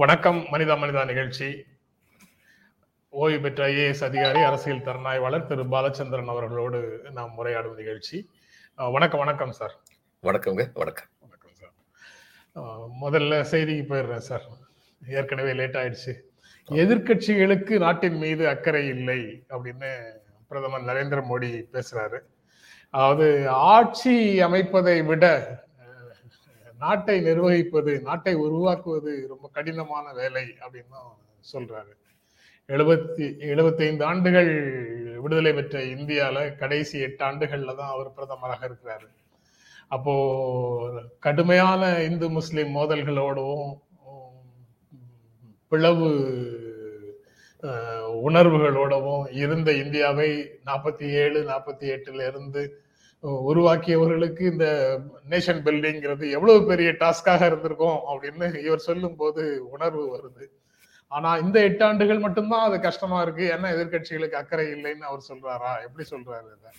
வணக்கம் மனிதா மனிதா நிகழ்ச்சி. ஓய்வு பெற்ற ஐஏஎஸ் அதிகாரி அரசியல் திறனாய்வாளர் திரு. பாலச்சந்திரன் அவர்களோடு நாம் உரையாடும் நிகழ்ச்சி. வணக்கம் வணக்கம் சார். வணக்கங்க வணக்கம். வணக்கம் சார். முதல்ல செய்திக்கு போயிடுறேன் சார். ஏற்கனவே லேட் ஆயிடுச்சு. எதிர்க்கட்சிகளுக்கு நாட்டின் மீது அக்கறை இல்லை அப்படின்னு பிரதமர் நரேந்திர மோடி பேசுறாரு. அதாவது ஆட்சி அமைப்பதை விட நாட்டை நிர்வகிப்பது நாட்டை உருவாக்குவது ரொம்ப கடினமான வேலை அப்படின்னு சொல்றாரு. எழுபத்தி எழுபத்தைந்து ஆண்டுகள் விடுதலை பெற்ற இந்தியால கடைசி எட்டு ஆண்டுகள்ல தான் அவர் பிரதமராக இருக்கிறாரு. அப்போ கடுமையான இந்து முஸ்லிம் மோதல்களோடவும் பிளவு உணர்வுகளோடவும் இருந்த இந்தியாவை நாற்பத்தி ஏழு நாற்பத்தி எட்டுல இருந்து உருவாக்கியவர்களுக்கு இந்த நேஷன் பில்டிங்கிறது எவ்வளவு பெரிய டாஸ்காக இருந்திருக்கும் அப்படின்னு இவர் சொல்லும் போது உணர்வு வருது. ஆனா இந்த எட்டு ஆண்டுகள் மட்டும்தான் அது கஷ்டமா இருக்கு. ஏன்னா எதிர்க்கட்சிகளுக்கு அக்கறை இல்லைன்னு அவர் சொல்றாரா? எப்படி சொல்றாரு இதை?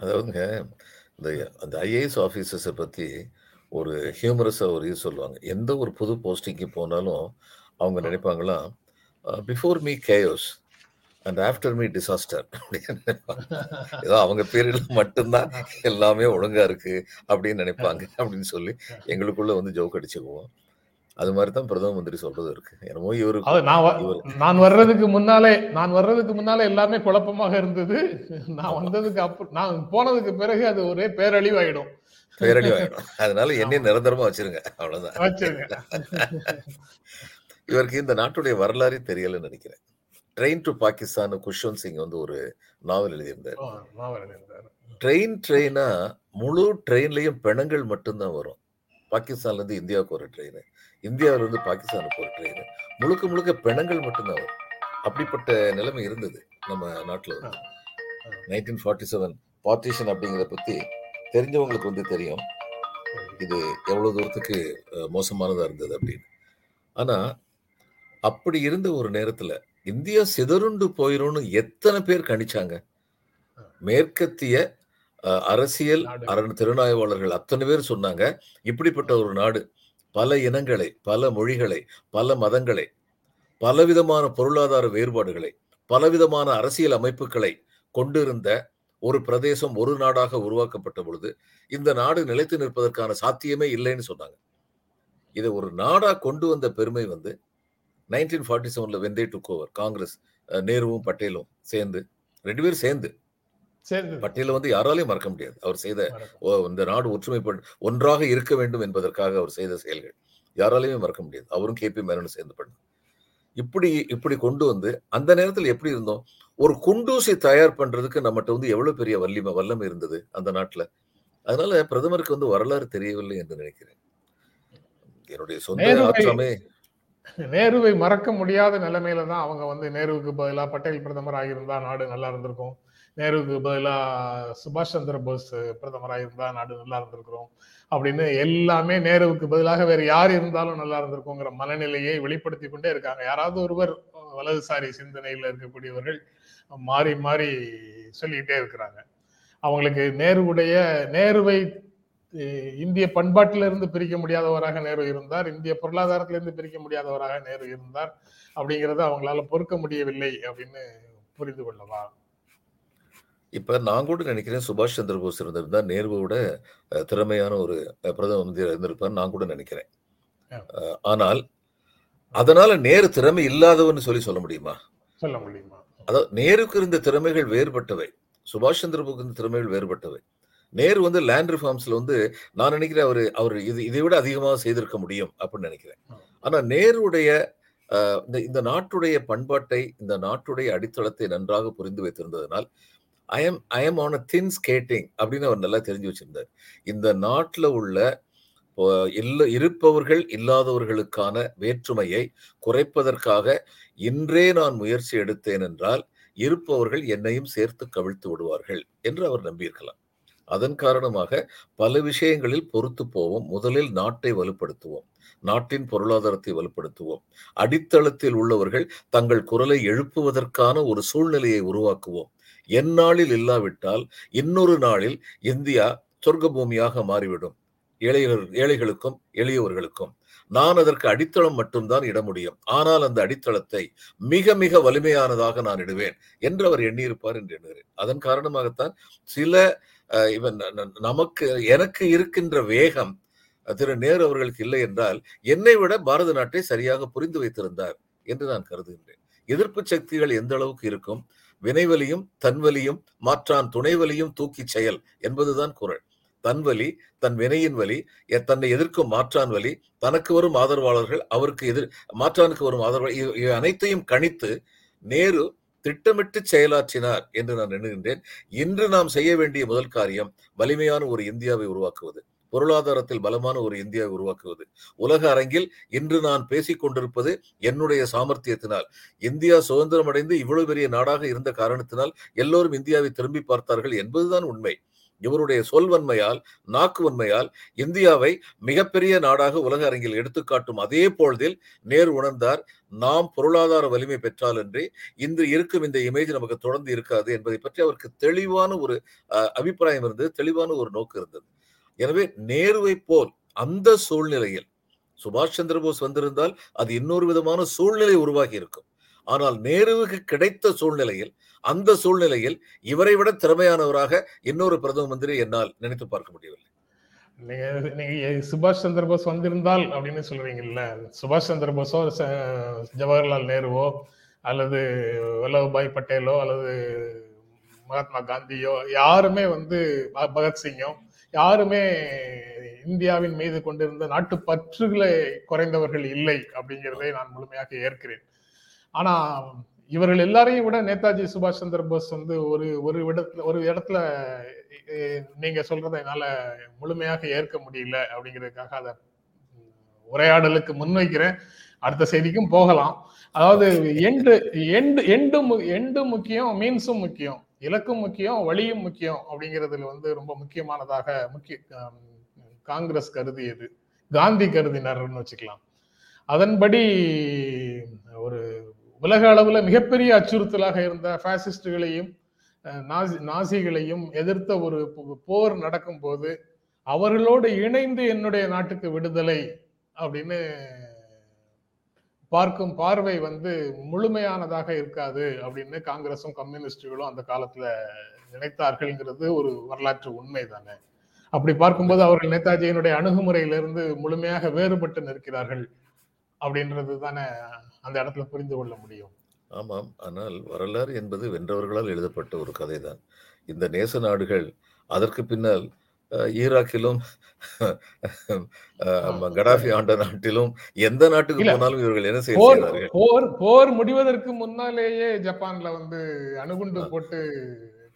அதாவதுங்க இந்த அந்த ஐஏஎஸ் ஆஃபீஸர்ஸை பற்றி ஒரு ஹியூமரஸாக ஒரு இது சொல்லுவாங்க. எந்த ஒரு புது போஸ்டிங்க்கு போனாலும் அவங்க நினைப்பாங்களாம் before me chaos and after me disaster ஏதோ அவங்க பீரியட்ல மட்டும்தான் எல்லாமே ஒழுங்கா இருக்கு அப்படின்னு நினைப்பாங்க அப்படின்னு சொல்லி எங்களுக்குள்ள வந்து ஜோக் அடிச்சுக்குவோம். அது மாதிரி தான் பிரதம மந்திரி சொல்றது இருக்கு. என்னமோ இவரு நான் வர்றதுக்கு முன்னாலே நான் வர்றதுக்கு முன்னாலே எல்லாமே குழப்பமாக இருந்தது. நான் வந்ததுக்கு அப்புறம் நான் போனதுக்கு பிறகு அது ஒரே பேரழிவாயிடும். பேரடி ஆயிடும் அதனால என்னையும் நிரந்தரமா வச்சிருங்க. அவ்வளவுதான். இவருக்கு இந்த நாட்டுடைய வரலாறே தெரியலன்னு நினைக்கிறேன். ட்ரெயின் டு பாகிஸ்தான் குஷ்வந்த் சிங் வந்து ஒரு நாவல் எழுதியிருந்தார். ட்ரெயின் ட்ரெயினா முழு ட்ரெயின்லயும் பிணங்கள் மட்டும்தான் வரும். பாகிஸ்தான்ல இருந்து இந்தியாவுக்கு ஒரு ட்ரெயின் இந்தியாவில இருந்து பாகிஸ்தானுக்கு ஒரு ட்ரெயின் முழுக்க முழுக்க பிணங்கள் மட்டும்தான் வரும். அப்படிப்பட்ட நிலைமை இருந்தது நம்ம நாட்டுல வந்து. நைன்டீன் ஃபார்ட்டி செவன் பார்ட்டிஷன் அப்படிங்கிறத பத்தி தெரிஞ்சவங்களுக்கு வந்து தெரியும். இது எவ்வளவு தூரத்துக்கு அஹ், மோசமானதா இருந்தது அப்படின்னு. ஆனா அப்படி இருந்த ஒரு நேரத்துல இந்தியா சிதறுண்டு போயிரும்னு எத்தனை பேர் கணிச்சாங்க? மேற்கத்திய அரசியல். அரண் திறனாய்வாளர்கள் அத்தனை பேர் சொன்னாங்க. இப்படிப்பட்ட ஒரு நாடு பல இனங்களை பல மொழிகளை பல மதங்களை பலவிதமான பொருளாதார வேறுபாடுகளை பலவிதமான அரசியல் அமைப்புகளை கொண்டிருந்த ஒரு பிரதேசம் ஒரு நாடாக உருவாக்கப்பட்ட பொழுது இந்த நாடு நிலைத்து நிற்பதற்கான சாத்தியமே இல்லைன்னு சொன்னாங்க. இதை ஒரு நாடா கொண்டு வந்த பெருமை வந்து நைன்டீன் ஃபார்ட்டி செவன்ல வெந்தே டுக் ஓவர் காங்கிரஸ் நேருவும் பட்டேலும் சேர்ந்து ரெண்டு பேரும் சேர்ந்து. சரி பட்டேலை வந்து யாராலையும் மறக்க முடியாது. அவர் செய்த இந்த நாடு ஒற்றுமைப்படு ஒன்றாக இருக்க வேண்டும் என்பதற்காக அவர் செய்த செயல்கள். யாராலையுமே மறக்க முடியாது. அவரும் கேபி மேனனும் சேர்ந்து பண்ண இப்படி இப்படி கொண்டு வந்து அந்த நேரத்தில் எப்படி இருந்தோம்? ஒரு குண்டூசி தயார் பண்றதுக்கு நம்மகிட்ட வந்து எவ்வளவு பெரிய வல்லிமை வல்லமை இருந்தது அந்த நாட்டுல? அதனால பிரதமருக்கு வந்து வரலாறு தெரியவில்லை என்று நினைக்கிறேன். என்னுடைய சொந்த ஆற்றாமே நேருவை மறக்க முடியாத நிலைமையில தான் அவங்க வந்து நேருவுக்கு பதிலாக பட்டேல் பிரதமர் ஆகியிருந்தா நாடு நல்லா இருந்திருக்கும். நேருவுக்கு பதிலாக சுபாஷ் சந்திர போஸ் பிரதமராக இருந்தால் நாடு நல்லா இருந்திருக்கிறோம். அப்படின்னு எல்லாமே நேருவுக்கு பதிலாக வேறு யார் இருந்தாலும் நல்லா இருந்திருக்குங்கிற மனநிலையை வெளிப்படுத்தி கொண்டே இருக்காங்க. யாராவது ஒருவர் வலதுசாரி சிந்தனையில் இருக்கக்கூடியவர்கள் மாறி மாறி சொல்லிக்கிட்டே இருக்கிறாங்க. அவங்களுக்கு நேருவுடைய நேருவை இந்திய பண்பாட்டில இருந்து பிரிக்க முடியாதவராக நேரு இருந்தார். இந்திய பொருளாதாரத்திலிருந்து பிரிக்க முடியாதவராக நேரு இருந்தார். அப்படிங்கறத அவங்களால பொறுக்க முடியவில்லை அப்படின்னு புரிந்து கொள்ளவா? இப்ப நான் கூட நினைக்கிறேன் சுபாஷ் சந்திர போஸ் இருந்திருந்தா நேருவோட திறமையான ஒரு பிரதம மந்திரி இருந்திருப்பார் நான் கூட நினைக்கிறேன். ஆனால் அதனால நேரு திறமை இல்லாதவன்னு சொல்லி சொல்ல முடியுமா? சொல்ல முடியுமா? அதாவது நேருக்கு இருந்த திறமைகள் வேறுபட்டவை. சுபாஷ் சந்திர இருந்த திறமைகள் வேறுபட்டவை. நேரு வந்து லேண்ட் ரிஃபார்ம்ஸ்ல வந்து நான் நினைக்கிறேன் அவர் அவர் இது இதை விட அதிகமாக செய்திருக்க முடியும் அப்படின்னு நினைக்கிறேன். ஆனா நேருடைய இந்த இந்த நாட்டுடைய பண்பாட்டை இந்த நாட்டுடைய அடித்தளத்தை நன்றாக புரிந்து வைத்திருந்ததனால் I am I am on a thin skating அப்படின்னு அவர் நல்லா தெரிஞ்சு வச்சிருந்தார். இந்த நாட்டில் உள்ள இல்ல இருப்பவர்கள் இல்லாதவர்களுக்கான வேற்றுமையை குறைப்பதற்காக இன்றே நான் முயற்சி எடுத்தேன் என்றால் இருப்பவர்கள் என்னையும் சேர்த்து கவிழ்த்து விடுவார்கள் என்று அவர் நம்பியிருக்கலாம். அதன் காரணமாக பல விஷயங்களில் பொறுத்து போவோம். முதலில் நாட்டை வலுப்படுத்துவோம். நாட்டின் பொருளாதாரத்தை வலுப்படுத்துவோம். அடித்தளத்தில் உள்ளவர்கள் தங்கள் குரலை எழுப்புவதற்கான ஒரு சூழ்நிலையை உருவாக்குவோம். எந்நாளில் இல்லாவிட்டால் இன்னொரு நாளில் இந்தியா சொர்க்க பூமியாக மாறிவிடும். ஏழைகள் ஏழைகளுக்கும் எளியவர்களுக்கும். நான் அதற்கு அடித்தளம் மட்டும்தான் இட முடியும். ஆனால் அந்த அடித்தளத்தை மிக மிக வலிமையானதாக நான் இடுவேன் என்று அவர் எண்ணியிருப்பார் என்று எண்ணுகிறேன். அதன் காரணமாகத்தான் சில இவன் நமக்கு எனக்கு இருக்கின்ற வேகம் திரு நேரு அவர்களுக்கு இல்லை என்றால் என்னை விட பாரத நாட்டை சரியாக புரிந்து வைத்திருந்தார் என்று நான் கருதுகின்றேன். எதிர்ப்பு சக்திகள் எந்த அளவுக்கு இருக்கும்? வினைவலியும் தன்வலியும் மாற்றான் துணைவலியும் தூக்கிச் செயல் என்பதுதான் குரல். தன்வலி தன் வினையின் வலி தன்னை எதிர்க்கும் மாற்றான் வலி தனக்கு வரும் ஆதரவாளர்கள் அவருக்கு எதிர் மாற்றானுக்கு வரும் ஆதரவாளர் இவை அனைத்தையும் கணித்து நேரு திட்டமிட்டு செயலாற்றினார் என்று நான் எண்ணுகின்றேன். இன்று நாம் செய்ய வேண்டிய முதல் காரியம் வலிமையான ஒரு இந்தியாவை உருவாக்குவது. பொருளாதாரத்தில் பலமான ஒரு இந்தியாவை உருவாக்குவது. உலக அரங்கில் இன்று நான் பேசிக் கொண்டிருப்பது என்னுடைய சாமர்த்தியத்தினால். இந்தியா சுதந்திரம் அடைந்து இவ்வளவு பெரிய நாடாக இருந்த காரணத்தினால் எல்லோரும் இந்தியாவை திரும்பி பார்த்தார்கள் என்பதுதான் உண்மை. இவருடைய சொல்வன்மையால் நாக்குவன்மையால் இந்தியாவை மிகப்பெரிய நாடாக உலக அரங்கில் எடுத்துக்காட்டும் அதே பொழுதில் நேரு உணர்ந்தார் நாம் பொருளாதார வலிமை பெற்றாலன்றி இன்று இருக்கும் இந்த இமேஜ் நமக்கு தொடர்ந்து இருக்காது என்பதை பற்றி அவருக்கு தெளிவான ஒரு அஹ், அபிப்பிராயம் இருந்தது தெளிவான ஒரு நோக்கு இருந்தது. எனவே நேருவை போல் அந்த சூழ்நிலையில் சுபாஷ் சந்திரபோஸ் வந்திருந்தால் அது இன்னொரு விதமான சூழ்நிலை உருவாகி இருக்கும். ஆனால் நேருவுக்கு கிடைத்த சூழ்நிலையில் அந்த சூழ்நிலையில் இவரை விட திறமையானவராக இன்னொரு பிரதம மந்திரி என்னால் நினைத்து பார்க்க முடியவில்லை. நீங்க சுபாஷ் சந்திர போஸ் வந்திருந்தால் அப்படின்னு சொல்றீங்கல்ல சுபாஷ் சந்திர போஸோ ச- ஜவஹர்லால் நேருவோ அல்லது வல்லபாய் பட்டேலோ அல்லது மகாத்மா காந்தியோ யாருமே வந்து பகத்சிங்கோ யாருமே இந்தியாவின் மீது கொண்டிருந்த நாட்டு பற்றுகளை குறைந்தவர்கள் இல்லை அப்படிங்கிறதை நான் முழுமையாக ஏற்கிறேன். ஆனா இவர்கள் எல்லாரையும் விட நேதாஜி சுபாஷ் சந்திர போஸ் வந்து ஒரு ஒரு இடத்துல ஒரு இடத்துல நீங்க சொல்றதை என்னால முழுமையாக ஏற்க முடியல அப்படிங்கிறதுக்காக அதை உரையாடலுக்கு முன்வைக்கிறேன். அடுத்த செய்திக்கும் போகலாம். அதாவது எண்டு எண்டு எண்டு எண்டு முக்கியம் மீன்ஸும் முக்கியம் இலக்கும் முக்கியம் வழியும் முக்கியம் அப்படிங்கிறதுல வந்து ரொம்ப முக்கியமானதாக முக்கிய காங்கிரஸ் கருதியது. காந்தி கருதினர்னு வச்சுக்கலாம். அதன்படி ஒரு உலக அளவில் மிகப்பெரிய அச்சுறுத்தலாக இருந்த ஃபேசிஸ்டுகளையும் நாசி நாசிகளையும் எதிர்த்த ஒரு போர் நடக்கும்போது அவர்களோடு இணைந்து என்னுடைய நாட்டுக்கு விடுதலை அப்படின்னு பார்க்கும் பார்வை வந்து முழுமையானதாக இருக்காது அப்படின்னு காங்கிரசும் கம்யூனிஸ்டுகளும் அந்த காலத்துல நினைத்தார்கள்ங்கிறது ஒரு வரலாற்று உண்மை தானே. அப்படி பார்க்கும்போது அவர்கள் நேதாஜியினுடைய அணுகுமுறையிலிருந்து முழுமையாக வேறுபட்டு நிற்கிறார்கள் அப்படின்றது தானே அந்த இடத்துல புரிந்து கொள்ள முடியும். ஆமாம். ஆனால் வரலாறு என்பது வென்றவர்களால் எழுதப்பட்ட ஒரு கதைதான். இந்த நேச நாடுகள் அதற்கு பின்னால் ஈராக்கிலும் கடாஃபி ஆண்ட நாட்டிலும் எந்த நாட்டுக்கு. போனாலும் இவர்கள் என்ன செயல் போர் போர் முடிவதற்கு முன்னாலேயே ஜப்பான்ல வந்து அணுகுண்டு போட்டு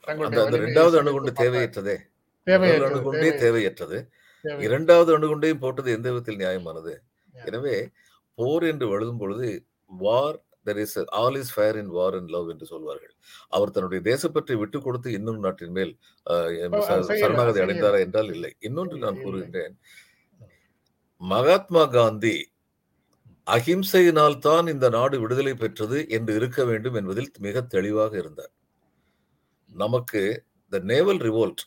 அந்த இரண்டாவது அணுகுண்டு. தேவையற்றதே. அணுகுண்டே தேவை- தேவையற்றது. தேவை- இரண்டாவது அணுகுண்டையும் போட்டது எந்த விதத்தில் நியாயமானது. எனவே போர் என்று எழுதும் பொழுது war there is all is fair in war and love என்று சொல்வார்கள் அவர் தன்னுடைய தேசப்பற்றை விட்டு கொடுத்து இன்னொரு நாட்டின் மேல் சரணாகதி. அடைந்தாரா என்றால் இல்லை இன்னொன்று நான். கூறுகின்றேன் மகாத்மா காந்தி அகிம்சையினால் தான் இந்த நாடு விடுதலை பெற்றது என்று இருக்க வேண்டும் என்பதில் மிக தெளிவாக இருந்தார் நமக்கு த நேவல் ரிவோல்ட்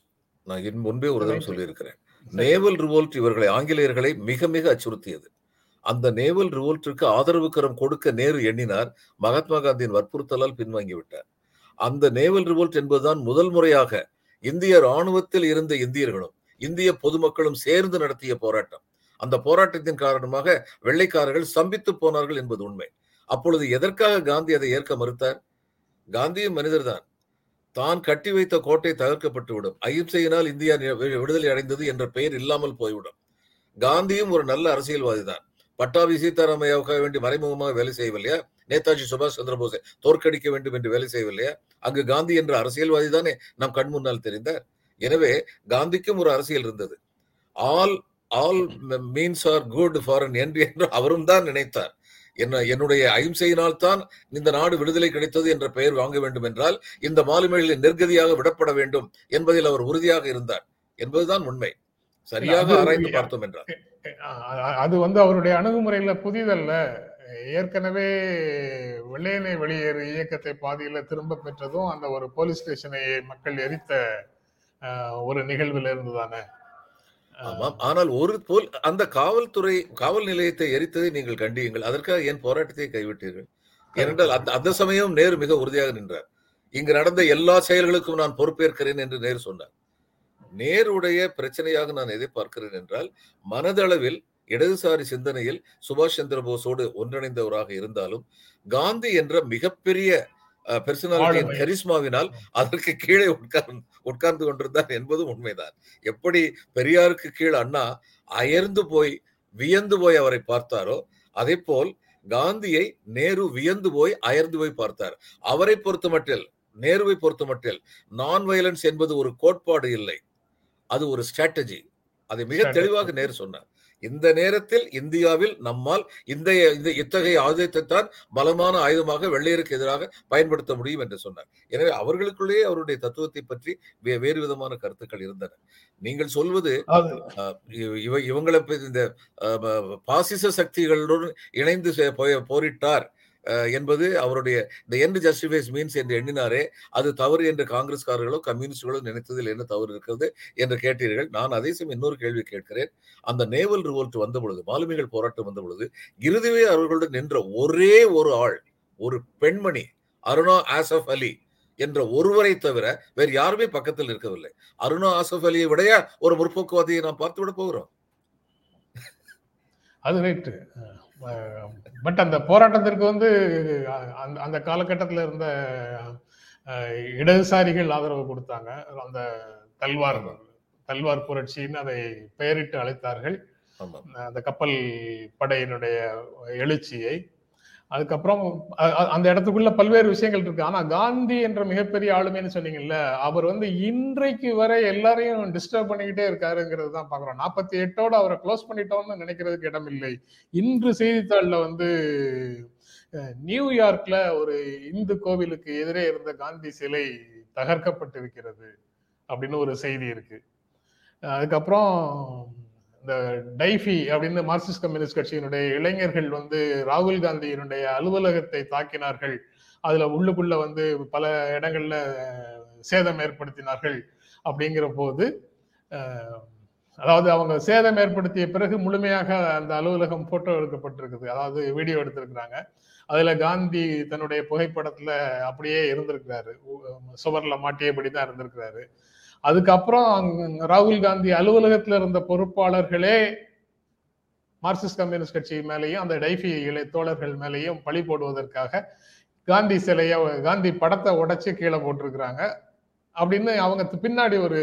நான் முன்பே ஒரு தடவை. சொல்லியிருக்கிறேன். நேவல் ரிவோல்ட் இவர்களை ஆங்கிலேயர்களை மிக மிக அச்சுறுத்தியது அந்த நேவல் ரிவோல்ட்டிற்கு ஆதரவு கரம் கொடுக்க நேரு எண்ணினார். மகாத்மா காந்தியின் வற்புறுத்தலால் பின்வாங்கி விட்டார். அந்த நேவல் ரிவோல்ட் என்பதுதான் முதல் முறையாக இந்திய ராணுவத்தில் இருந்த இந்தியர்களும் இந்திய பொதுமக்களும் சேர்ந்து நடத்திய போராட்டம். அந்த போராட்டத்தின் காரணமாக வெள்ளைக்காரர்கள் ஸ்தம்பித்து போனார்கள் என்பது உண்மை. அப்பொழுது எதற்காக காந்தி அதை ஏற்க மறுத்தார்? காந்தியும் மனிதர்தான். தான் கட்டி வைத்த கோட்டை தகர்க்கப்பட்டுவிடும். அகிம்சையினால் இந்தியா வி- விடுதலை அடைந்தது என்ற பெயர் இல்லாமல் போய்விடும். காந்தியும் ஒரு நல்ல அரசியல்வாதி தான் பட்டாபி சீதாராமையாவுக்காக வேண்டி மறைமுகமாக வேலை செய்யவில்லையா? நேதாஜி சுபாஷ் சந்திர போஸை தோற்கடிக்க வேண்டும் என்று வேலை செய்யவில்லையா? அங்கு காந்தி என்ற அரசியல்வாதி தானே நம் கண் முன்னால் தெரிந்தார் எனவே காந்திக்கும் ஒரு அரசியல் இருந்தது. All all means are good for an end என்று அவரும் தான் நினைத்தார். என்ன என்னுடைய அகிம்சையினால் தான் இந்த நாடு விடுதலை கிடைத்தது என்ற பெயர் வாங்க வேண்டும் என்றால் இந்த மாலுமிகளின் நெருக்கதியாக விடப்பட வேண்டும் என்பதில் அவர் உறுதியாக இருந்தார். என்பதுதான் உண்மை. சரியாக ஆராய்ந்து பார்த்தோம் என்றார் அது வந்து அவருடைய அணுகுமுறையில புதிதல்ல. ஏற்கனவே வெள்ளையனை வெளியேறு இயக்கத்தை பாதியில திரும்ப பெற்றதும் அந்த ஒரு போலீஸ் ஸ்டேஷனை மக்கள் எரித்த ஒரு நிகழ்வுல இருந்து தானே ஆமாம். ஆனால் ஒரு போல் அந்த காவல்துறை காவல் நிலையத்தை எரித்ததை நீங்கள் கண்டியுங்கள். அதற்காக ஏன் போராட்டத்தை கைவிட்டீர்கள்? ஏனென்றால் அந்த அந்த சமயம் நேரு மிக உறுதியாக நின்றார். இங்கு நடந்த எல்லா செயல்களுக்கும் நான் பொறுப்பேற்கிறேன் என்று நேரு சொன்னார். நேருடைய பிரச்சனையாக நான் எதை பார்க்கிறேன் என்றால் மனதளவில் இடதுசாரி சிந்தனையில் சுபாஷ் சந்திர போஸோடு ஒன்றிணைந்தவராக இருந்தாலும் காந்தி என்ற மிகப்பெரிய பெர்சனாலிட்டியின். கரிஸ்மாவினால் அதற்கு கீழே உட்கார்ந்து உட்கார்ந்து கொண்டிருந்தார் என்பதும் உண்மைதான். எப்படி பெரியாருக்கு கீழ் அண்ணா அயர்ந்து போய் வியந்து போய் அவரை பார்த்தாரோ அதே போல் காந்தியை நேரு வியந்து போய் அயர்ந்து போய் பார்த்தார். அவரை பொறுத்த மட்டில் நேருவை பொறுத்த மட்டில் நான் வயலன்ஸ் என்பது ஒரு கோட்பாடு இல்லை. அது ஒரு ஸ்ட்ராட்டஜி அதை மிக. தெளிவாக நேரு சொன்னார். இந்த நேரத்தில் இந்தியாவில் நம்மால் இந்த இத்தகைய ஆயுதத்தை தான் பலமான ஆயுதமாக வெள்ளையருக்கு எதிராக பயன்படுத்த முடியும் என்று சொன்னார். எனவே அவர்களுக்குள்ளேயே அவருடைய தத்துவத்தை பற்றி வே- வேறு விதமான கருத்துக்கள் இருந்தன. நீங்கள் சொல்வது இவ- இவ இவங்களை இந்த பாசிச சக்திகளுடன் இணைந்து போரிட்டார். என்பது அவருடைய இந்த எண்ட் ஜஸ்டிஃபைஸ் மீன்ஸ் என்று எண்ணினாரே அது தவறு என்று காங்கிரஸ்காரர்களோ கம்யூனிஸ்டுகளோ நினைத்ததில் என்ன தவறு இருக்கிறது என்று கேட்டீர்கள். நான் அதே சமயம் இன்னொரு கேள்வி கேட்கிறேன். அந்த நேவல் ரிவோல்ட் வந்த பொழுது மாலுமிகள் போராட்டம் வந்த பொழுது இறுதிவே அவர்களுடன் நின்ற ஒரே ஒரு ஆள் ஒரு பெண்மணி அருணா ஆசப் அலி என்ற ஒருவரை தவிர வேறு யாருமே பக்கத்தில் இருக்கவில்லை அருணா ஆசப் அலியை விடைய ஒரு முற்போக்குவாதியை நாம் பார்த்து விட போகிறோம்? அது ரைட்டு பட் அந்த போராட்டத்திற்கு வந்து அந்த அந்த காலகட்டத்தில் இருந்த இடதுசாரிகள் ஆதரவு கொடுத்தாங்க. அந்த தல்வார். தல்வார் புரட்சின்னு அதை பெயரிட்டு அழைத்தார்கள். அந்த கப்பல் படையினுடைய எழுச்சியை. அதுக்கப்புறம் அந்த இடத்துக்குள்ள பல்வேறு விஷயங்கள் இருக்கு. ஆனா காந்தி என்ற மிகப்பெரிய ஆளுமைன்னு சொன்னீங்கல்ல அவர் வந்து இன்றைக்கு வரை எல்லாரையும் டிஸ்டர்ப் பண்ணிக்கிட்டே இருக்காருங்கிறது தான் பாக்குறோம். நாற்பத்தி எட்டோட அவரை க்ளோஸ் பண்ணிட்டோம்னு நினைக்கிறதுக்கு இடம் இல்லை. இன்று செய்தித்தாள்ல வந்து நியூயார்க்ல ஒரு இந்து கோவிலுக்கு எதிரே இருந்த காந்தி சிலை தகர்க்கப்பட்டிருக்கிறது அப்படின்னு ஒரு செய்தி இருக்கு. அதுக்கப்புறம் இந்த டைஃபி அப்படின்னு மார்க்சிஸ்ட் கம்யூனிஸ்ட் கட்சியினுடைய இளைஞர்கள் வந்து ராகுல் காந்தியினுடைய அலுவலகத்தை தாக்கினார்கள். அதுல உள்ளுக்குள்ள வந்து பல இடங்கள்ல சேதம் ஏற்படுத்தினார்கள் அப்படிங்கிற போது அதாவது அவங்க சேதம் ஏற்படுத்திய பிறகு முழுமையாக அந்த அலுவலகம் போட்டோ எடுக்கப்பட்டிருக்குது. அதாவது வீடியோ எடுத்திருக்கிறாங்க. அதுல காந்தி தன்னுடைய புகைப்படத்துல அப்படியே இருந்திருக்கிறாரு. சுவர்ல மாட்டியபடி தான் இருந்திருக்கிறாரு. அதுக்கப்புறம் ராகுல் காந்தி அலுவலகத்தில் இருந்த பொறுப்பாளர்களே மார்க்சிஸ்ட் கம்யூனிஸ்ட் கட்சி மேலேயும் அந்த டைஃபி இலை தோழர்கள் மேலேயும் பழி போடுவதற்காக காந்தி சிலைய காந்தி படத்தை உடைச்சு கீழே போட்டிருக்கிறாங்க. அப்படின்னு அவங்க பின்னாடி ஒரு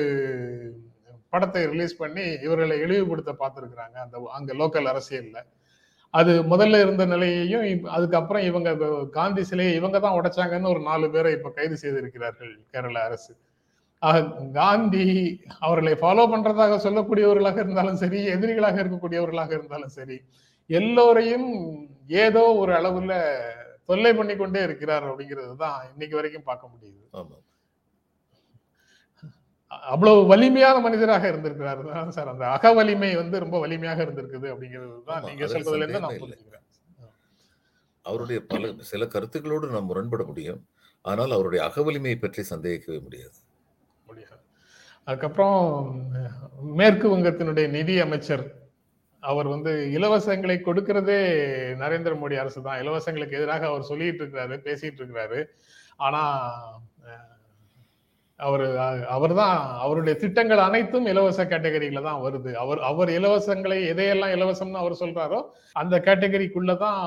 படத்தை ரிலீஸ் பண்ணி இவர்களை இழிவுபடுத்த பார்த்துருக்குறாங்க. அந்த அங்கே லோக்கல் அரசியலில். அது முதல்ல இருந்த நிலையையும் அதுக்கப்புறம் இவங்க காந்தி சிலையை இவங்க தான் உடைச்சாங்கன்னு ஒரு நாலு பேரை இப்போ கைது செய்திருக்கிறார்கள் கேரள அரசு. காந்தி அவர்களை ஃபாலோ பண்றதாக சொல்லக்கூடியவர்களாக இருந்தாலும் சரி எதிரிகளாக இருக்கக்கூடியவர்களாக இருந்தாலும் சரி எல்லோரையும் ஏதோ ஒரு அளவுல தொல்லை பண்ணி கொண்டே இருக்கிறார் அப்படிங்கிறது தான் இன்னைக்கு வரைக்கும் பார்க்க முடியுது. அவ்வளவு வலிமையான மனிதராக இருந்திருக்கிறாரு. தான் சார் அந்த அக வலிமை வந்து ரொம்ப வலிமையாக இருந்திருக்குது அப்படிங்கிறது தான் நீங்க சொல்றதுல இருந்து நான். புரிஞ்சுக்கிறேன். அவருடைய பல சில கருத்துக்களோடு நாம் முரண்பட முடியும். ஆனால் அவருடைய அகவலிமையை பற்றி சந்தேகிக்கவே முடியாது. அதுக்கப்புறம் மேற்கு வங்கத்தினுடைய நிதி அமைச்சர் அவர் வந்து இலவசங்களை கொடுக்கிறதே நரேந்திர மோடி அரசு தான். இலவசங்களுக்கு எதிராக அவர் சொல்லிட்டு இருக்கிறாரு பேசிட்டு இருக்கிறாரு ஆனா அவர் அவர் தான் அவருடைய திட்டங்கள் அனைத்தும் இலவச கேட்டகரியில தான் வருது. அவர் அவர் இலவசங்களை எதையெல்லாம் இலவசம்னு அவர் சொல்றாரோ அந்த கேட்டகரிக்குள்ள தான்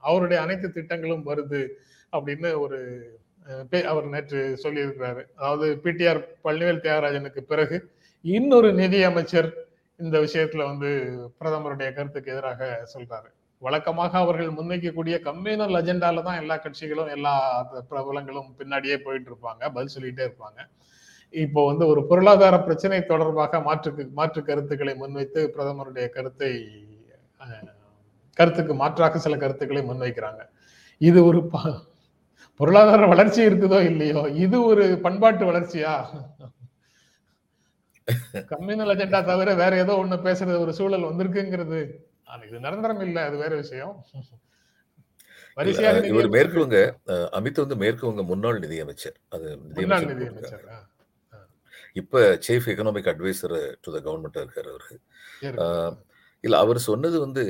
அவருடைய அனைத்து திட்டங்களும் வருது அப்படின்னு ஒரு அவர் நேற்று சொல்லியிருக்கிறாரு. அதாவது பிடிஆர் பழனிவேல் தியாகராஜனுக்கு பிறகு இன்னொரு நிதி அமைச்சர் இந்த விஷயத்துல வந்து பிரதமருடைய கருத்துக்கு எதிராக சொல்றாரு. வழக்கமாக அவர்கள் முன்வைக்கக்கூடிய கம்யூனல் அஜெண்டால தான் எல்லா கட்சிகளும் எல்லா பிரபலங்களும் பின்னாடியே போயிட்டு இருப்பாங்க பதில் சொல்லிட்டே இருப்பாங்க. இப்போ வந்து ஒரு பொருளாதார பிரச்சனை தொடர்பாக மாற்று மாற்று கருத்துக்களை முன்வைத்து பிரதமருடைய கருத்தை கருத்துக்கு மாற்றாக சில கருத்துக்களை முன்வைக்கிறாங்க. இது ஒரு ப- பொருளாதார வளர்ச்சி இருக்குதோ இல்லையோ இது ஒரு பண்பாட்டு வளர்ச்சியா? கம்யூனல் அஜெண்டா தவிர வேற ஏதோ ஒண்ணு பேசுறது ஒரு சூழல் வந்திருக்குங்கிறது. ஆனா இது நிரந்தரம் இல்ல அது வேற விஷயம். இவர் நிதி மேற்கு வங்க அஹ், அமித் வந்து மேற்கு வங்க முன்னாள் நிதியமைச்சர். அது நிதியமைச்சர். இப்ப chief economic advisor to the government இருக்காரு அவரு. இல்ல அவர் சொன்னது வந்து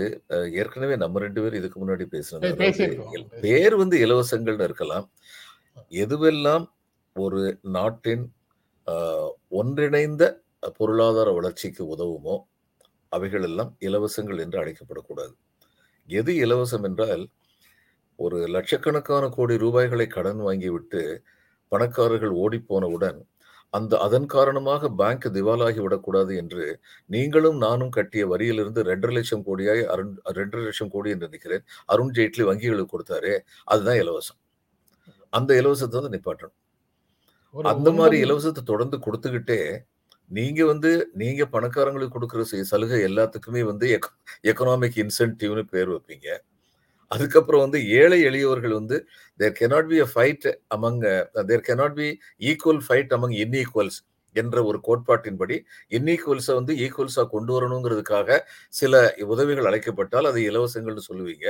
ஏற்கனவே நம்ம ரெண்டு பேரும் இதுக்கு முன்னாடி பேசினது பேர் வந்து இலவசங்கள்னு இருக்கலாம். எதுவெல்லாம் ஒரு நாட்டின் ஒன்றிணைந்த பொருளாதார வளர்ச்சிக்கு உதவுமோ அவைகள் எல்லாம் இலவசங்கள் என்று அழைக்கப்படக்கூடாது. எது இலவசம் என்றால் ஒரு லட்சக்கணக்கான கோடி ரூபாய்களை கடன் வாங்கிவிட்டு பணக்காரர்கள் ஓடிப்போனவுடன் அந்த அதன் காரணமாக பேங்க் திவாலாகி விடக்கூடாது என்று நீங்களும் நானும் கட்டிய வரியிலிருந்து ரெண்டரை லட்சம் கோடியாய் அருண் ரெண்டரை லட்சம் கோடி என்று நினைக்கிறேன். அருண் ஜேட்லி வங்கிகளுக்கு கொடுத்தாரே. அதுதான் இலவசம். அந்த இலவசத்தை வந்து நிப்பாட்டணும். அந்த மாதிரி இலவசத்தை தொடர்ந்து கொடுத்துக்கிட்டே நீங்க வந்து நீங்க பணக்காரங்களுக்கு கொடுக்குற சலுகை எல்லாத்துக்குமே வந்து எக்கனாமிக் இன்சென்டிவ்னு பேர் வைப்பீங்க. அதுக்கப்புறம் வந்து ஏழை எளியவர்கள் வந்து there cannot be a fight among there cannot be equal fight among unequals என்ற ஒரு கோட்பாட்டின்படி இன்ஈக்குவல்ஸை வந்து ஈக்குவல்ஸாக கொண்டு வரணுங்கிறதுக்காக சில உதவிகள் அழைக்கப்பட்டால் அது இலவசங்கள்னு சொல்லுவீங்க.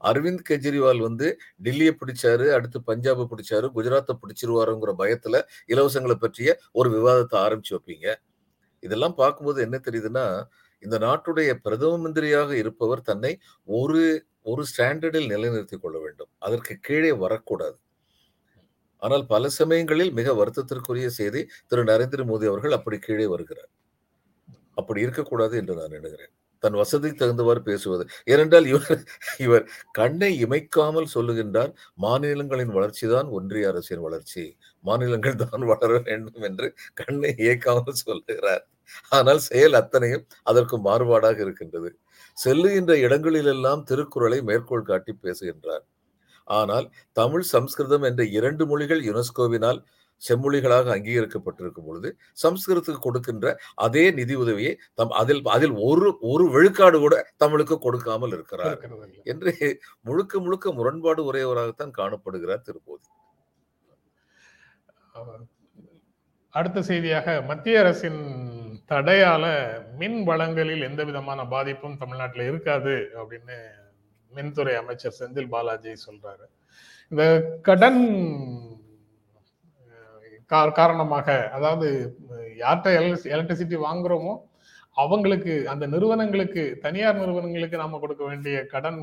அரவிந்த் கெஜ்ரிவால் வந்து டெல்லியை பிடிச்சாரு அடுத்து பஞ்சாபை பிடிச்சாரு குஜராத்தை பிடிச்சிருவாருங்கிற பயத்துல இலவசங்களை பற்றிய ஒரு விவாதத்தை ஆரம்பிச்சு வைப்பீங்க. இதெல்லாம் பார்க்கும்போது என்ன தெரியுதுன்னா இந்த நாட்டுடைய பிரதம மந்திரியாக இருப்பவர் தன்னை ஒரு ஒரு ஸ்டாண்டர்டில் நிலைநிறுத்திக் கொள்ள வேண்டும். அதற்கு கீழே வரக்கூடாது. ஆனால் பல சமயங்களில் மிக வருத்தத்திற்குரிய செய்தி திரு. நரேந்திர மோடி அவர்கள் அப்படி கீழே வருகிறார். அப்படி இருக்கக்கூடாது என்று நான் எண்ணுகிறேன். தன் வசதிக்கு தகுந்தவாறு பேசுவது. ஏனென்றால் இவர் இவர் கண்ணை இமைக்காமல் சொல்லுகின்றார் மாநிலங்களின் வளர்ச்சிதான் ஒன்றிய அரசின் வளர்ச்சி. மாநிலங்கள் தான் வளர வேண்டும் என்று கண்ணை இயக்காமல் சொல்லுகிறார். ஆனால் செயல் அத்தனையும் அதற்கு மாறுபாடாக இருக்கின்றது. செல்லுகின்ற இடங்களிலெல்லாம் திருக்குறளை மேற்கோள் காட்டி பேசுகின்றார். ஆனால் தமிழ் சம்ஸ்கிருதம் என்ற இரண்டு மொழிகள் யுனெஸ்கோவினால் செம்மொழிகளாக அங்கீகரிக்கப்பட்டிருக்கும் பொழுது சம்ஸ்கிருதத்துக்கு கொடுக்கின்ற அதே நிதி உதவியை தம் அதில் அதில் ஒரு ஒரு விழுக்காடு கூட தமிழுக்கு கொடுக்காமல் இருக்கிறார். என்று முழுக்க முழுக்க முரண்பாடு உடையவராகத்தான் காணப்படுகிறார் திருப்போதி. அடுத்த செய்தியாக மத்திய அரசின் தடையால மின் வளங்களில் எந்த விதமான பாதிப்பும் தமிழ்நாட்டில் இருக்காது அப்படின்னு மின்துறை அமைச்சர் செந்தில் பாலாஜி சொல்றாரு. இந்த கடன் கா- காரணமாக அதாவது யார்கிட்ட யார்கிட்ட எலக்ட்ரிசிட்டி வாங்குறோமோ அவங்களுக்கு அந்த நிறுவனங்களுக்கு தனியார் நிறுவனங்களுக்கு நாம கொடுக்க வேண்டிய கடன்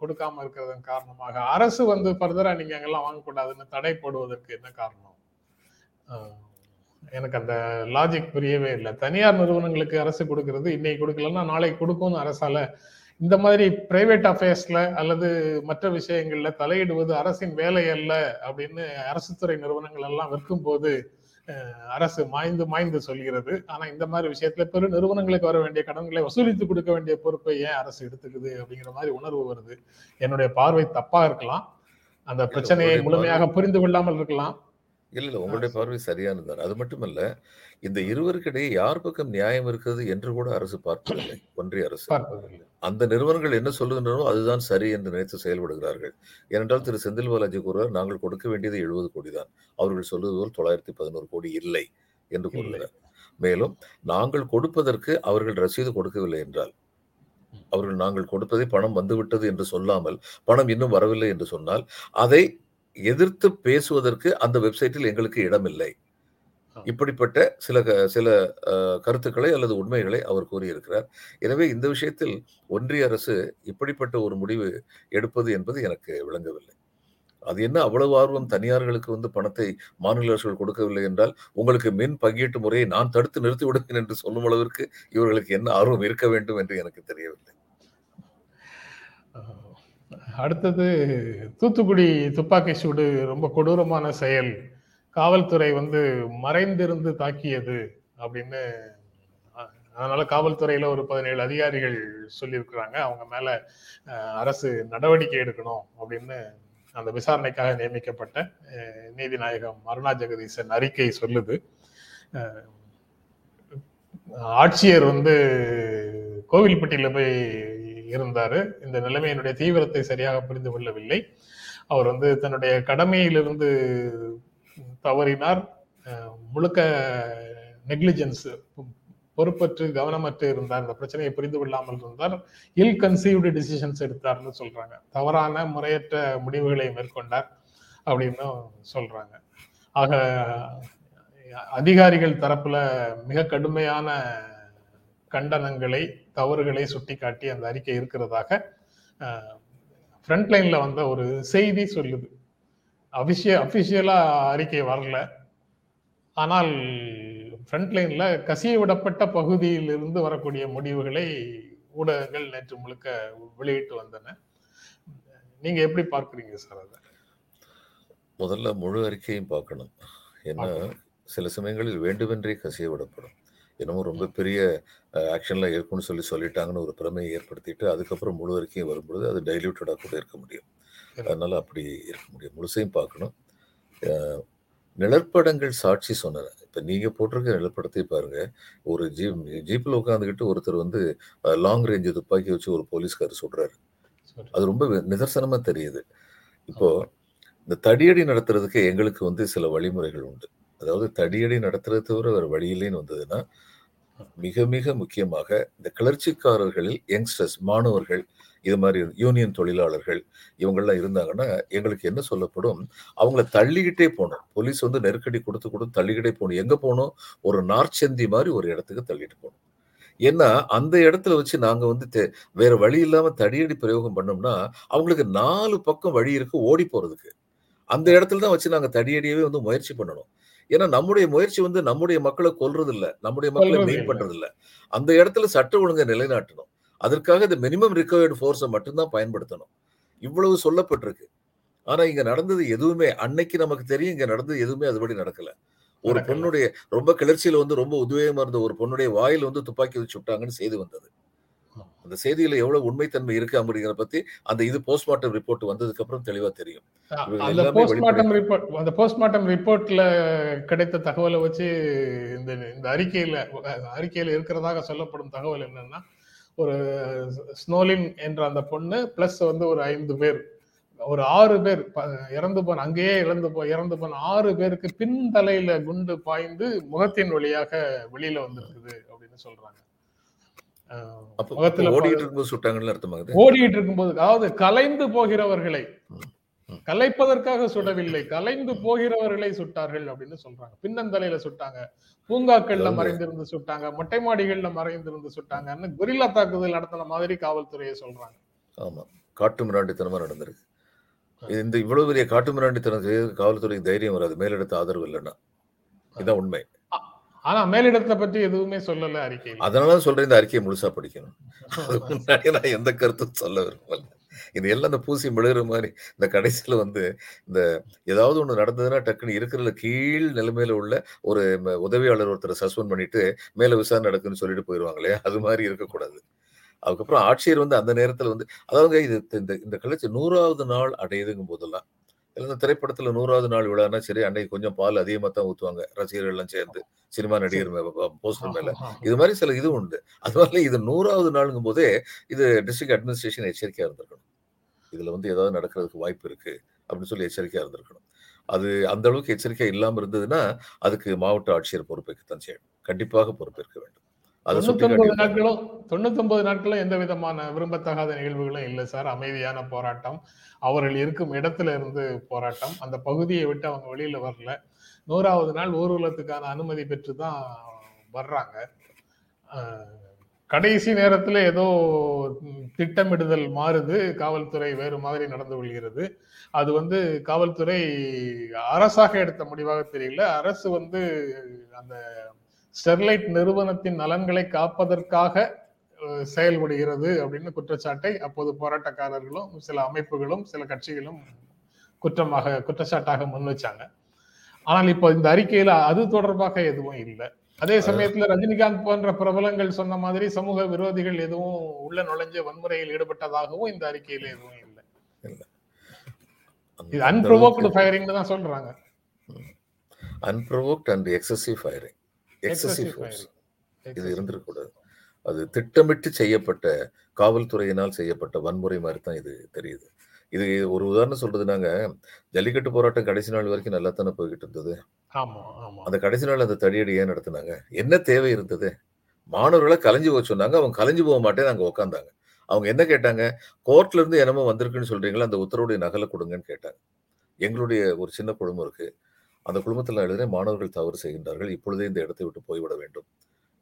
கொடுக்காம இருக்கிறதன் காரணமாக அரசு வந்து ஃபர்தரா நீங்க அங்கெல்லாம் வாங்கக்கூடாதுன்னு தடை போடுவதற்கு என்ன காரணம்? எனக்கு அந்த லாஜிக் புரியவே இல்லை. தனியார் நிறுவனங்களுக்கு அரசு கொடுக்கிறது இன்னைக்கு கொடுக்கலன்னா நாளைக்கு கொடுக்கும்னு அரசால இந்த மாதிரி பிரைவேட் அஃபேர்ஸ்ல அல்லது மற்ற விஷயங்கள்ல தலையிடுவது அரசின் வேலை அல்ல அப்படின்னு அரசு துறை நிறுவனங்கள் எல்லாம் விற்கும் போது அரசு மாய்ந்து மாய்ந்து சொல்கிறது. ஆனா இந்த மாதிரி விஷயத்துல பெரு நிறுவனங்களுக்கு வர வேண்டிய கடன்களை வசூலித்து கொடுக்க வேண்டிய பொறுப்பை ஏன் அரசு எடுத்துக்குது அப்படிங்கிற மாதிரி உணர்வு வருது. என்னுடைய பார்வை தப்பா இருக்கலாம். அந்த பிரச்சனையை முழுமையாக புரிந்து கொள்ளாமல் இருக்கலாம். இல்ல இல்ல. உங்களுடைய பார்வை சரியானதுதான் அது மட்டுமல்ல இந்த இருவருக்கிடையே யார் பக்கம் நியாயம் இருக்கிறது என்று கூட அரசு பார்ப்பதில்லை. ஒன்றிய அரசு. அந்த நிறுவனங்கள் என்ன சொல்லுகின்றனோ அதுதான் சரி என்று நினைத்து செயல்படுகிறார்கள். ஏனென்றால் திரு. செந்தில் பாலாஜி கூறுவார் நாங்கள் கொடுக்க வேண்டியது எழுபது கோடி தான். அவர்கள் சொல்வது போல் தொள்ளாயிரத்தி பதினோரு கோடி இல்லை என்று கூறுகிறார். மேலும் நாங்கள் கொடுப்பதற்கு அவர்கள் ரசீது கொடுக்கவில்லை என்றால் அவர்கள் நாங்கள் கொடுப்பதை பணம் வந்துவிட்டது என்று சொல்லாமல் பணம் இன்னும் வரவில்லை என்று சொன்னால் அதை எதிர்த்து பேசுவதற்கு அந்த வெப்சைட்டில் எங்களுக்கு இடமில்லை. இப்படிப்பட்ட சில சில கருத்துக்களை அல்லது உண்மைகளை அவர் கூறியிருக்கிறார். எனவே இந்த விஷயத்தில் ஒன்றிய அரசு இப்படிப்பட்ட ஒரு முடிவு எடுப்பது என்பது எனக்கு விளங்கவில்லை. அது என்ன அவ்வளவு ஆர்வம் தனியார்களுக்கு வந்து பணத்தை மாநில அரசுகள் கொடுக்கவில்லை என்றால் உங்களுக்கு மின் பங்கீட்டு முறையை நான் தடுத்து நிறுத்தி விடுவேன் என்று சொல்லும் அளவிற்கு இவர்களுக்கு என்ன ஆர்வம் இருக்க வேண்டும் என்று எனக்கு தெரியவில்லை. அடுத்தது தூத்துக்குடி துப்பாக்கி சூடு ரொம்ப கொடூரமான செயல். காவல்துறை வந்து மறைந்திருந்து தாக்கியது அப்படின்னு அதனால காவல்துறையில ஒரு பதினேழு அதிகாரிகள் சொல்லியிருக்கிறாங்க. அவங்க மேல அரசு நடவடிக்கை எடுக்கணும் அப்படின்னு அந்த விசாரணைக்காக நியமிக்கப்பட்ட நீதிநாயகம் அருணா ஜெகதீசன் அறிக்கை சொல்லுது. ஆட்சியர் வந்து கோவில்பட்டியில போய் இருந்தாரு. இந்த நிலைமையினுடைய தீவிரத்தை சரியாக புரிந்து கொள்ளவில்லை. அவர் வந்து தன்னுடைய கடமையிலிருந்து தவறினார். முழுக்க நெக்லிஜென்ஸ் பொறுப்பற்று கவனமற்று இருந்தார். இந்த பிரச்சனையை புரிந்து கொள்ளாமல் இருந்தார். இல் கன்சீவ்டு டிசிஷன்ஸ் எடுத்தார்னு சொல்றாங்க. தவறான முறையற்ற முடிவுகளை மேற்கொண்டார் அப்படின்னு சொல்றாங்க. ஆக அதிகாரிகள் தரப்புல மிக கடுமையான கண்டனங்களை தவறுகளை சுட்டிக்காட்டி அந்த அறிக்கை இருக்கிறதாக ஃப்ரண்ட் லைன்ல வந்த ஒரு செய்தி சொல்லுது. அபிஷிய அபிஷியலா அறிக்கை வரல. ஆனால் ஃப்ரண்ட் லைன்ல கசிய விடப்பட்ட பகுதியில் இருந்து வரக்கூடிய முடிவுகளை ஊடகங்கள் நேற்று முழுக்க வெளியிட்டு வந்தன. நீங்க எப்படி பார்க்குறீங்க சார் அதை? முதல்ல முழு அறிக்கையும் பார்க்கணும். ஏன்னா. சில சமயங்களில் வேண்டுமென்றே கசிய விடப்படும். என்னமோ ரொம்ப பெரிய ஆக்ஷன்ல இருக்கும்னு சொல்லி சொல்லிட்டாங்கன்னு ஒரு பிரமையை ஏற்படுத்திட்டு அதுக்கப்புறம் முழு அறிக்கையும் வரும்பொழுது அது டைல்யூட்டடாக கூட இருக்க முடியும். அதனால அப்படி இருக்க முடியும். முழுசையும் பார்க்கணும். நிழற்படங்கள் சாட்சி சொன்னன இப்போ நீங்க போட்டிருக்க நிழற்படத்தை பாருங்க. ஒரு ஜீப் ஜீப்பில் உட்காந்துக்கிட்டு ஒருத்தர் வந்து லாங் ரேஞ்சு துப்பாக்கி வச்சு ஒரு போலீஸ்காரர் சுடுறாரு. அது ரொம்ப நிதர்சனமா தெரியுது. இப்போ இந்த தடியடி நடத்துறதுக்கு எங்களுக்கு வந்து சில வழிமுறைகள் உண்டு. அதாவது தடியடி நடத்துறது தவிர வேறு வழியிலேன்னு வந்ததுன்னா மிக மிக முக்கியமாக இந்த கிளர்ச்சிக்காரர்களில் யங்ஸ்டர்ஸ் மாணவர்கள் இது மாதிரி யூனியன் தொழிலாளர்கள் இவங்கெல்லாம் இருந்தாங்கன்னா எங்களுக்கு என்ன சொல்லப்படும் அவங்கள தள்ளிக்கிட்டே போகணும். போலீஸ் வந்து நெருக்கடி கொடுத்து கொடுத்து தள்ளிக்கிட்டே போகணும். எங்க போகணும்? ஒரு நார்ச்சந்தி மாதிரி ஒரு இடத்துக்கு தள்ளிட்டு போகணும். ஏன்னா அந்த இடத்துல வச்சு நாங்க வந்து வேற வழி இல்லாம தடியடி பிரயோகம் பண்ணோம்னா அவங்களுக்கு நாலு பக்கம் வழி இருக்கு ஓடி போறதுக்கு. அந்த இடத்துல தான் வச்சு நாங்க தடியடியவே வந்து முயற்சி பண்ணணும். ஏன்னா நம்முடைய முயற்சி வந்து நம்முடைய மக்களை கொல்றது இல்ல நம்முடைய மக்களை இல்ல. பண்றது இல்ல அந்த இடத்துல சட்ட ஒழுங்கை நிலைநாட்டணும். அதற்காக இந்த மினிமம் ரிகவர்டு ஃபோர்ஸை மட்டும்தான் பயன்படுத்தணும். இவ்வளவு சொல்லப்பட்டிருக்கு. ஆனா இங்க நடந்தது எதுவுமே அன்னைக்கு நமக்கு தெரியும் இங்க நடந்தது எதுவுமே அதுபடி நடக்கல. ஒரு. பொண்ணுடைய ரொம்ப கிளர்ச்சியில வந்து ரொம்ப உத்வேகமா இருந்த ஒரு பொண்ணுடைய வாயில் வந்து துப்பாக்கி வச்சு விட்டாங்கன்னு செய்தி வந்தது. அந்த செய்தியில எவ்வளவு உண்மைத்தன்மை இருக்கு அப்படிங்கிற பத்தி அந்த இது போஸ்ட்மார்ட்டம் ரிப்போர்ட் வந்ததுக்கு அப்புறம் தெளிவா தெரியும். அந்த போஸ்ட்மார்ட்டம் ரிப்போர்ட் அந்த போஸ்ட்மார்ட்டம் ரிப்போர்ட்ல கிடைத்த தகவலை வச்சு இந்த இந்த அறிக்கையில அறிக்கையில இருக்கிறதாக சொல்லப்படும் தகவல் என்னன்னா ஒரு ஸ்னோலின் என்ற அந்த பொண்ணு பிளஸ் வந்து ஒரு ஐந்து பேர் ஒரு ஆறு பேர் இறந்து போன அங்கேயே இறந்து போ இறந்து போன ஆறு பேருக்கு பின்தலையில குண்டு பாய்ந்து முகத்தின் வழியாக வெளியில வந்திருக்குது அப்படின்னு சொல்றாங்க. ஓடிட்டு பாது- இருக்கும்போது சுட்டாங்கன்னு அர்த்தமாகுது ஓடிட்டு இருக்கும்போது அதாவது கலைந்து போகிறவர்களை. கலைப்பதற்காக சுடவில்லை கலைந்து போகிறவர்களை சுட்டார்கள் அப்படின்னு சொல்றாங்க. பின்னந்தலையில சுட்டாங்க பூங்காக்கள்ல மறைந்திருந்து சுட்டாங்க மொட்டை மாடிகள்ல மறைந்திருந்து சுட்டாங்கன்னு கொரில்லா தாக்குதல் நடத்தின மாதிரி காவல்துறையை சொல்றாங்க. ஆமா காட்டு மிராண்டித்தனமா நடந்திருக்கு. இந்த இவ்வளவு பெரிய காட்டு மிராண்டித்தனம் செய்யறதுக்கு காவல்துறைக்கு தைரியம் வராது மேலிடத்து ஆதரவு இல்லைன்னா. இதான் உண்மை. ஆனா மேலிடத்தை பற்றி எதுவுமே சொல்லல அறிக்கை அதனால சொல்றேன் இந்த அறிக்கையை முழுசா படிக்கணும். அதுக்கு முன்னாடி நான் எந்த கருத்தும் சொல்ல விரும்பல. இது எல்லாம் இந்த பூசி மெழுகிற மாதிரி இந்த கடைசியில வந்து இந்த ஏதாவது ஒண்ணு நடந்ததுன்னா டக்குன்னு இருக்கிற கீழ் நிலைமையில உள்ள ஒரு உதவியாளர் ஒருத்தரை சஸ்பெண்ட் பண்ணிட்டு மேல விசாரணை நடக்குன்னு சொல்லிட்டு போயிருவாங்களே அது மாதிரி இருக்கக்கூடாது. அதுக்கப்புறம் ஆட்சியர் வந்து அந்த நேரத்துல வந்து அதாவது இது இந்த இந்த கிளர்ச்சி நூறாவது நாள் அடையுதுங்கும் போதெல்லாம் இல்ல இந்த திரைப்படத்துல நூறாவது நாள் விழான்னா சரி அன்னைக்கு கொஞ்சம் பால் அதிகமா தான் ஊத்துவாங்க ரசிகர்கள் எல்லாம் சேர்ந்து சினிமா நடிகர் போஸ்டர் மேல. இது மாதிரி சில இது உண்டு. அது மாதிரி இது நூறாவது நாளுங்கும் போதே இது டிஸ்ட்ரிக்ட் அட்மினிஸ்ட்ரேஷன் எச்சரிக்கையா இருந்திருக்கணும். இதுல வந்து ஏதாவது நடக்கிறதுக்கு வாய்ப்பு இருக்கு அப்படின்னு சொல்லி எச்சரிக்கையா இருந்திருக்கணும். அது அந்த அளவுக்கு எச்சரிக்கை இல்லாம இருந்ததுன்னா அதுக்கு மாவட்ட ஆட்சியர் பொறுப்பேற்கத்தான் செய்யணும். கண்டிப்பாக பொறுப்பேற்க வேண்டும். தொண்ணூத்தொன்பது நாட்களும் தொண்ணூத்தொன்பது நாட்களும் எந்த விதமான விரும்பத்தகாத நிகழ்வுகளும் இல்லை சார். அமைதியான போராட்டம் அவர்கள் இருக்கும் இடத்துல இருந்து போராட்டம். அந்த பகுதியை விட்டு அவங்க வெளியில வரல. நூறாவது நாள் ஊர்வலத்துக்கான அனுமதி பெற்று தான் வர்றாங்க கடைசி நேரத்துல ஏதோ திட்டமிடுதல் மாறுது. காவல்துறை வேறு மாதிரி நடந்து கொள்கிறது. அது வந்து காவல்துறை அரசாக எடுத்த முடிவாக தெரியல. அரசு வந்து அந்த ஸ்டெர்லைட் நிறுவனத்தின் நலன்களை காப்பதற்காக செயல்படுகிறது அப்படின்னு குற்றச்சாட்டை அப்போது போராட்டக்காரர்களும் சில அமைப்புகளும் சில கட்சிகளும் குற்றமாக குற்றச்சாட்டாக முன் வச்சாங்க. ஆனால் இப்போ இந்த அறிக்கையில அது தொடர்பாக எதுவும் இல்லை. அதே சமயத்துல ரஜினிகாந்த் போன்ற பிரபலங்கள் சொன்ன மாதிரி சமூக விரோதிகள் எதுவும் உள்ள நுழைஞ்ச வன்முறையில் ஈடுபட்டதாகவும் இந்த அறிக்கையில எதுவும் இல்லை. இது அன்பிரவோக்டு ஃபயரிங்னு தான் சொல்றாங்க. Unprovoked and excessive firing excessive force. இது இருந்திருக்கக்கூடாது. அது திட்டமிட்டு செய்யப்பட்ட காவல்துறையினால் செய்யப்பட்ட வன்முறை மாதிரி தான் இது தெரியுது. இது ஒரு உதாரணம் சொல்றது நாங்க ஜல்லிக்கட்டு போராட்டம் கடைசி நாள் வரைக்கும் நல்லா தானே போய்கிட்டு இருந்தது? அந்த கடைசி நாள் அந்த தடியடி ஏன் நடத்துனாங்க? என்ன தேவை இருந்தது? மாணவர்களை கலைஞ்சு போக சொன்னாங்க. அவங்க கலைஞ்சு போக மாட்டேன் அங்க உட்காந்தாங்க அவங்க என்ன கேட்டாங்க? கோர்ட்ல இருந்து என்னமோ வந்திருக்குன்னு சொல்றீங்களா? அந்த உத்தரவுடைய நகலை கொடுங்கன்னு கேட்டாங்க. எங்களுடைய ஒரு சின்ன குடும்பம் இருக்கு. அந்த குழுமத்தில் நான் எழுதினேன் மாணவர்கள் தவறு செய்கின்றார்கள். இப்பொழுதே இந்த இடத்தை விட்டு போய்விட வேண்டும்.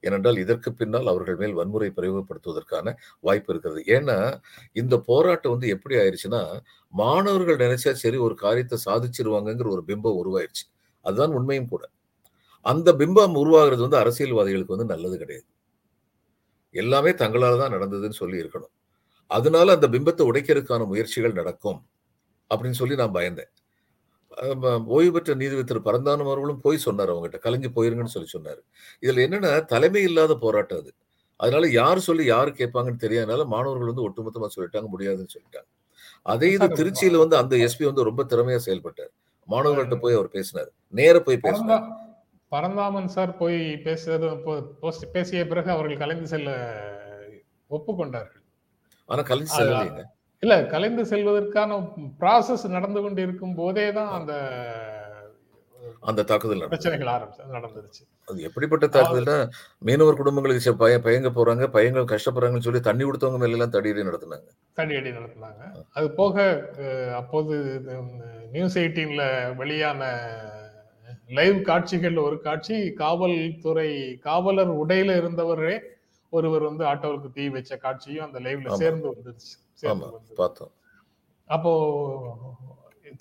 ஏனென்றால் இதற்கு பின்னால் அவர்கள் மேல் வன்முறை பிரயோகப்படுத்துவதற்கான வாய்ப்பு இருக்கிறது. ஏன்னா இந்த போராட்டம் வந்து எப்படி ஆயிடுச்சுன்னா மாணவர்கள் நினைச்சா சரி ஒரு காரியத்தை சாதிச்சிருவாங்கங்கிற ஒரு பிம்பம் உருவாயிருச்சு. அதுதான் உண்மையும் கூட. அந்த பிம்பம் உருவாகிறது வந்து அரசியல்வாதிகளுக்கு வந்து நல்லது கிடையாது. எல்லாமே தங்களால் தான் நடந்ததுன்னு சொல்லி இருக்கணும். அதனால அந்த பிம்பத்தை உடைக்கிறதுக்கான முயற்சிகள் நடக்கும் அப்படின்னு சொல்லி நான் பயந்தேன். ஓய்வு பெற்ற நீதிபதி திரு. பரந்தானம் அவர்களும் போய் சொன்னார் அவங்ககிட்ட. கலைஞ்சு போயிருங்கன்னு சொல்லி சொன்னார். இதுல என்னன்னா தலைமை இல்லாத போராட்டம் அது. அதனால யார் சொல்லி யார் கேட்பாங்கன்னு தெரியாதனால மாணவர்கள் வந்து ஒட்டுமொத்தமா சொல்லிட்டாங்க முடியாதுன்னு சொல்லிட்டாங்க. அதே இது திருச்சியில வந்து அந்த எஸ்பி வந்து ரொம்ப திறமையா செயல்பட்டார். மாணவர்கள்ட்ட போய் அவர் பேசினார். நேர போய் பேசினார். பரந்தாமன் சார் போய் பேசுறது பேசிய பிறகு அவர்கள் கலைந்து செல்ல ஒப்புக்கொண்டார்கள். ஆனா கலைஞ்சு அது- செல்லலைங்க. இல்ல கலைந்து செல்வதற்கான ப்ராசஸ் நடந்து கொண்டு இருக்கும் போதே தான் அந்த அந்த தாக்குதல் பிரச்சனைகள் ஆரம்பிச்சு நடந்துருச்சு. அது எப்படிப்பட்ட தாக்குதல்னா மீனவர் குடும்பங்களுக்கு பய பயங்க போறாங்க பையங்க கஷ்டப்படுறாங்கன்னு சொல்லி தண்ணி கொடுத்தவங்க மேல எல்லாம் தடியடி நடத்தினாங்க. தடியடி நடத்தினாங்க. அது போக அப்போது நியூஸ் எயிட்டீன்ல வெளியான லைவ் காட்சிகள்ல ஒரு காட்சி காவல்துறை காவலர் உடையில இருந்தவரே ஒருவர் வந்து ஆட்டோவுக்கு தீ வச்ச காட்சியும் அந்த லைவ்ல. சேர்ந்து வந்துருச்சு. பார்த்தோம். அப்போ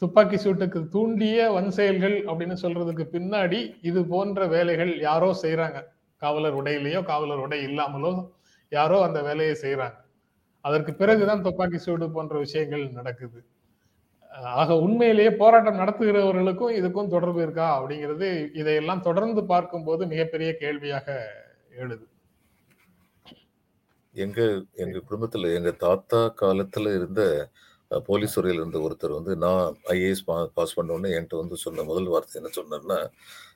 துப்பாக்கி சூட்டுக்கு தூண்டிய வன் செயல்கள் அப்படின்னு சொல்றதுக்கு பின்னாடி இது போன்ற வேலைகள் யாரோ செய்றாங்க. காவலர் உடையிலேயோ காவலர் உடை இல்லாமலோ யாரோ அந்த வேலையை செய்றாங்க. அதற்கு பிறகுதான் துப்பாக்கி சூடு போன்ற விஷயங்கள் நடக்குது. ஆக உண்மையிலேயே போராட்டம் நடத்துகிறவர்களுக்கும் இதுக்கும் தொடர்பு இருக்கா அப்படிங்கிறது இதையெல்லாம் தொடர்ந்து பார்க்கும்போது மிகப்பெரிய கேள்வியாக எழுது. எங்க எங்க குடும்பத்துல எங்க தாத்தா காலத்துல இருந்த போலீஸ் துறையில இருந்த ஒருத்தர் வந்து நான் ஐஏஎஸ் பாஸ் பண்ண உடனே என்கிட்ட வந்து சொன்ன முதல் வார்த்தை என்ன சொன்னார்னா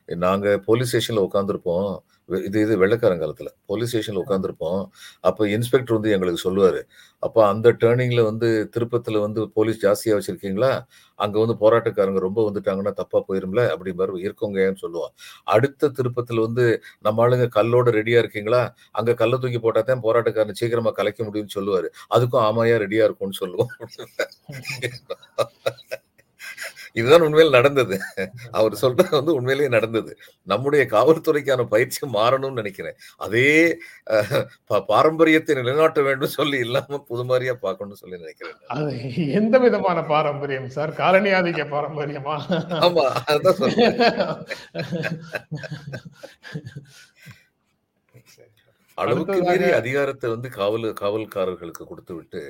நாங்க போலீஸ் ஸ்டேஷன்ல உட்காந்துருப்போம் இது இது வெள்ளக்காரங்காலத்துல போலீஸ் ஸ்டேஷன்ல உட்காந்துருப்போம் அப்ப இன்ஸ்பெக்டர் வந்து எங்களுக்கு சொல்லுவாரு. அப்ப அந்த டேர்னிங்ல வந்து திருப்பத்துல வந்து போலீஸ் ஜாஸ்தியா வச்சிருக்கீங்களா? அங்க வந்து போராட்டக்காரங்க ரொம்ப வந்துட்டாங்கன்னா தப்பா போயிரும்ல? அப்படி மாதிரி இருக்கோங்கன்னு சொல்லுவான் அடுத்த திருப்பத்துல வந்து நம்ம ஆளுங்க கல்லோட ரெடியா இருக்கீங்களா? அங்க கல்ல தூக்கி போட்டா தான் போராட்டக்காரன் சீக்கிரமா கலைக்க முடியும்னு சொல்லுவாரு. அதுக்கும் ஆமாயா ரெடியா இருக்கும்னு சொல்லுவோம். இதுதான் உண்மையில் நடந்தது. அவர் சொல்றது வந்து உண்மையிலேயே நடந்தது. நம்முடைய காவல்துறைக்கான பயிற்சி மாறணும்னு நினைக்கிறேன். அதே பாரம்பரியத்தை நிலைநாட்ட வேண்டும் சொல்லி இல்லாம புதுமாரியா பார்க்கணும்னு சொல்லி நினைக்கிறேன் எந்த விதமான பாரம்பரியம் சார்? காலனி ஆதிக்க பாரம்பரியமா? ஆமா அதான் சொல்றேன். அளவுக்கு மீறி அதிகாரத்தை வந்து காவல் காவல்காரர்களுக்கு கொடுத்து விட்டு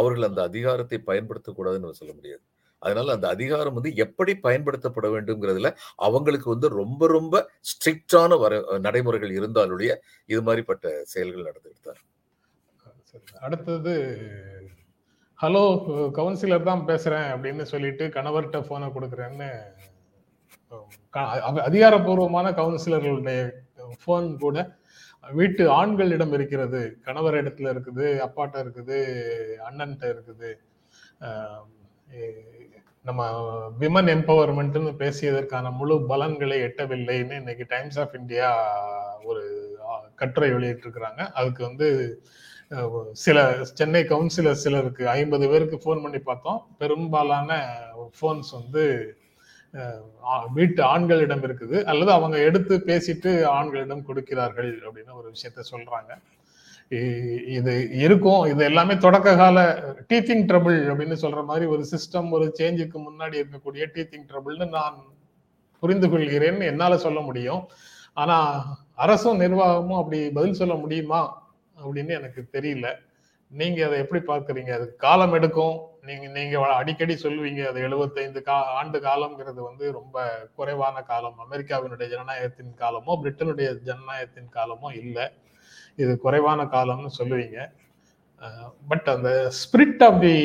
அவர்கள் அந்த அதிகாரத்தை பயன்படுத்தக்கூடாதுன்னு சொல்ல முடியாது. அதனால அந்த அதிகாரம் வந்து எப்படி பயன்படுத்தப்பட வேண்டும்ங்கிறதுல அவங்களுக்கு வந்து ரொம்ப ரொம்ப ஸ்ட்ரிக்டான வர நடைமுறைகள் இருந்தாலுடைய இது மாதிரிப்பட்ட செயல்கள் நடந்துகிட்டு தான் அடுத்தது ஹலோ கவுன்சிலர் தான் பேசுறேன் அப்படின்னு சொல்லிட்டு கணவர்கிட்ட போனை கொடுக்குறேன்னு க- அதிகாரப்பூர்வமான கவுன்சிலர்களுடைய போன் கூட வீட்டு ஆண்களிடம் இருக்கிறது. கணவர் இடத்துல இருக்குது அப்பாட்ட இருக்குது அண்ணன்ட்ட இருக்குது நம்ம விமன் எம்பவர்மெண்ட்னு பேசியதற்கான முழு பலன்களை எட்டவில்லைன்னு இன்னைக்கு டைம்ஸ் ஆஃப் இந்தியா ஒரு கட்டுரை வெளியிட்டிருக்கிறாங்க. அதுக்கு வந்து சில சென்னை கவுன்சிலர் சிலருக்கு ஐம்பது பேருக்கு ஃபோன் பண்ணி பார்த்தோம். பெரும்பாலான ஃபோன்ஸ் வந்து ஆ- வீட்டு ஆண்களிடம் இருக்குது. அல்லது அவங்க எடுத்து பேசிட்டு ஆண்களிடம் கொடுக்கிறார்கள் அப்படின்னு ஒரு விஷயத்த சொல்றாங்க. இது இருக்கும். இது எல்லாமே தொடக்க கால டீச்சிங் ட்ரபிள் அப்படின்னு சொல்ற மாதிரி ஒரு சிஸ்டம் ஒரு சேஞ்சுக்கு முன்னாடி இருக்கக்கூடிய டீச்சிங் ட்ரபிள்னு நான் புரிந்து கொள்கிறேன்னு என்னால சொல்ல முடியும். ஆனா அரசும் நிர்வாகமும் அப்படி பதில் சொல்ல முடியுமா அப்படின்னு எனக்கு தெரியல. நீங்க அதை எப்படி பார்க்குறீங்க? அது காலம் எடுக்கும். நீங்க நீங்க அடிக்கடி சொல்லுவீங்க அது 75 கா ஆண்டு காலம்ங்கிறது வந்து ரொம்ப குறைவான காலம். அமெரிக்காவினுடைய ஜனநாயகத்தின் காலமோ பிரிட்டனுடைய ஜனநாயகத்தின் காலமோ இல்லை. இது குறைவான காலம்னு சொல்லுவீங்க. பட் அந்த spirit of the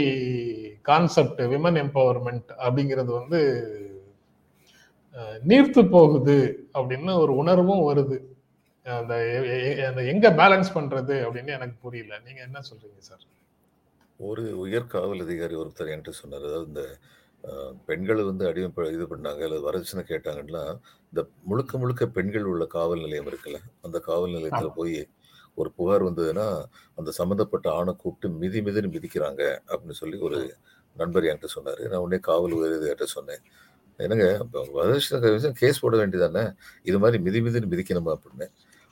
concept women empowerment அப்படிங்கிறது வந்து நீர்த்து போகுது அப்படின்னு ஒரு உணர்வும் வருது. அந்த அந்த எங்க பேலன்ஸ் பண்றது அப்படின்னு எனக்கு புரியல. நீங்க என்ன சொல்றீங்க சார் ஒரு உயர் காவல் அதிகாரி ஒருத்தர் என்கிட்ட சொன்னார். அதாவது இந்த பெண்களை வந்து அடிமை இது பண்ணாங்க அல்லது வரதட்சணை கேட்டாங்கன்னா இந்த முழுக்க முழுக்க பெண்கள் உள்ள காவல் நிலையம் இருக்குல்ல அந்த காவல் நிலையத்தில். போய் ஒரு புகார் வந்ததுன்னா அந்த சம்மந்தப்பட்ட ஆணை கூப்பிட்டு மிதி மிதின்னு மிதிக்கிறாங்க அப்படின்னு சொல்லி ஒரு நண்பர் என்கிட்ட சொன்னார். நான் உடனே காவல் உயரதிகாரிட்ட சொன்னேன். என்னங்க வரதட்சணை கேஸ் போட வேண்டியதானே? இது மாதிரி மிதி மிதின்னு மிதிக்கணுமா அப்படின்னு.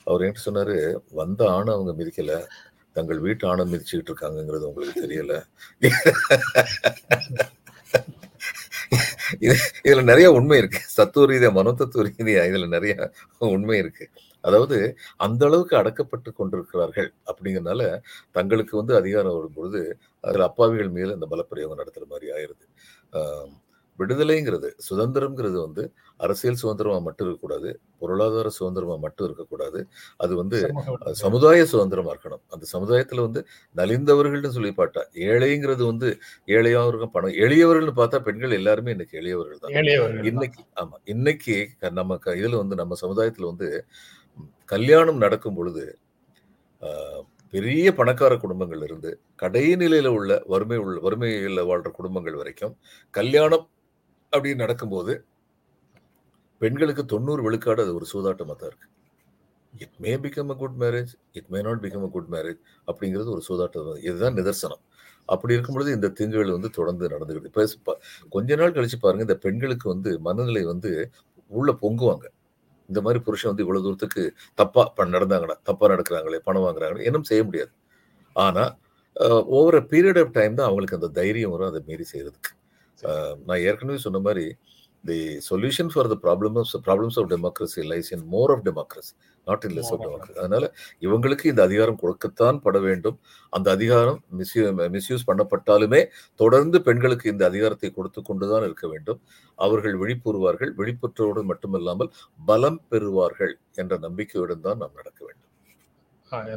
அவர் என்கிட்ட சொன்னாரு வந்த ஆணை அவங்க மிதிக்கல. தங்கள் வீட்டு ஆணை மிதிச்சுக்கிட்டு இருக்காங்கங்கிறது உங்களுக்கு தெரியல. இது இதுல நிறைய உண்மை இருக்கு. சத்துவ ரீதியா மனோ தத்துவ ரீதியா இதுல நிறைய உண்மை இருக்கு. அதாவது அந்த அளவுக்கு அடக்கப்பட்டு கொண்டிருக்கிறார்கள் அப்படிங்கறதுனால தங்களுக்கு வந்து அதிகாரம் வரும் பொழுது அதுல அப்பாவிகள் மேல இந்த பலப்பிரயோகம் நடத்துற மாதிரி ஆயிருது ஆஹ் விடுதலைங்கிறது சுதந்திரம்ங்கிறது வந்து அரசியல் சுதந்திரமா மட்டும் இருக்கக்கூடாது பொருளாதார சுதந்திரமா மட்டும் இருக்கக்கூடாது அது வந்து. சமுதாய சுதந்திரமா இருக்கணும் அந்த சமுதாயத்துல வந்து நலிந்தவர்கள்னு சொல்லி பார்த்தா ஏழைங்கிறது வந்து ஏழையாவும் இருக்கும் பணம் எளியவர்கள்னு பார்த்தா பெண்கள் எல்லாருமே இன்னைக்கு எளியவர்கள் தான். இன்னைக்கு ஆமா இன்னைக்கு நம்ம இதுல வந்து நம்ம சமுதாயத்துல வந்து கல்யாணம் நடக்கும் பொழுது பெரிய பணக்கார குடும்பங்கள் இருந்து கடைநிலையில உள்ள வறுமை உள்ள வறுமையில் வாழ்ற குடும்பங்கள் வரைக்கும் கல்யாணம் அப்படின்னு நடக்கும்போது பெண்களுக்கு தொண்ணூறு விழுக்காடு அது ஒரு சூதாட்டமாக தான் இருக்கு. It may become a good marriage it may not become a good marriage அப்படிங்கிறது ஒரு சூதாட்டம். தான். இதுதான் நிதர்சனம். அப்படி இருக்கும் பொழுது இந்த தீங்குகள் வந்து தொடர்ந்து நடந்துக்கிட்டு இப்போ கொஞ்ச நாள் கழிச்சு பாருங்க இந்த பெண்களுக்கு வந்து மனநிலை வந்து உள்ள பொங்குவாங்க. இந்த மாதிரி புருஷன் வந்து இவ்வளவு தூரத்துக்கு தப்பா ப- நடந்தாங்கடா தப்பா நடக்கிறாங்களே பணம் வாங்குறாங்களே இன்னும் செய்ய முடியாது. ஆனா ஓவர் பீரியட் ஆஃப் டைம் தான் அவங்களுக்கு அந்த தைரியம் வரும் அதை மீறி செய்யறதுக்கு. நான் ஏற்கனவே சொன்ன மாதிரி the solution for the problem of problems of democracy lies in more of democracy not in less of More of democracy அதனால இவங்களுக்கு இந்த அதிகாரம் கொடுக்கத்தான் பட வேண்டும். அந்த அதிகாரம் மிஸ்யூ மிஸ்யூஸ் பண்ணப்பட்டாலுமே தொடர்ந்து பெண்களுக்கு இந்த அதிகாரத்தை கொடுத்து கொண்டுதான் இருக்க வேண்டும். அவர்கள் விழிப்புறுவார்கள் விழிப்புற்றோடு மட்டுமல்லாமல் பலம் பெறுவார்கள் என்ற நம்பிக்கையுடன் தான் நாம் நடக்க வேண்டும்.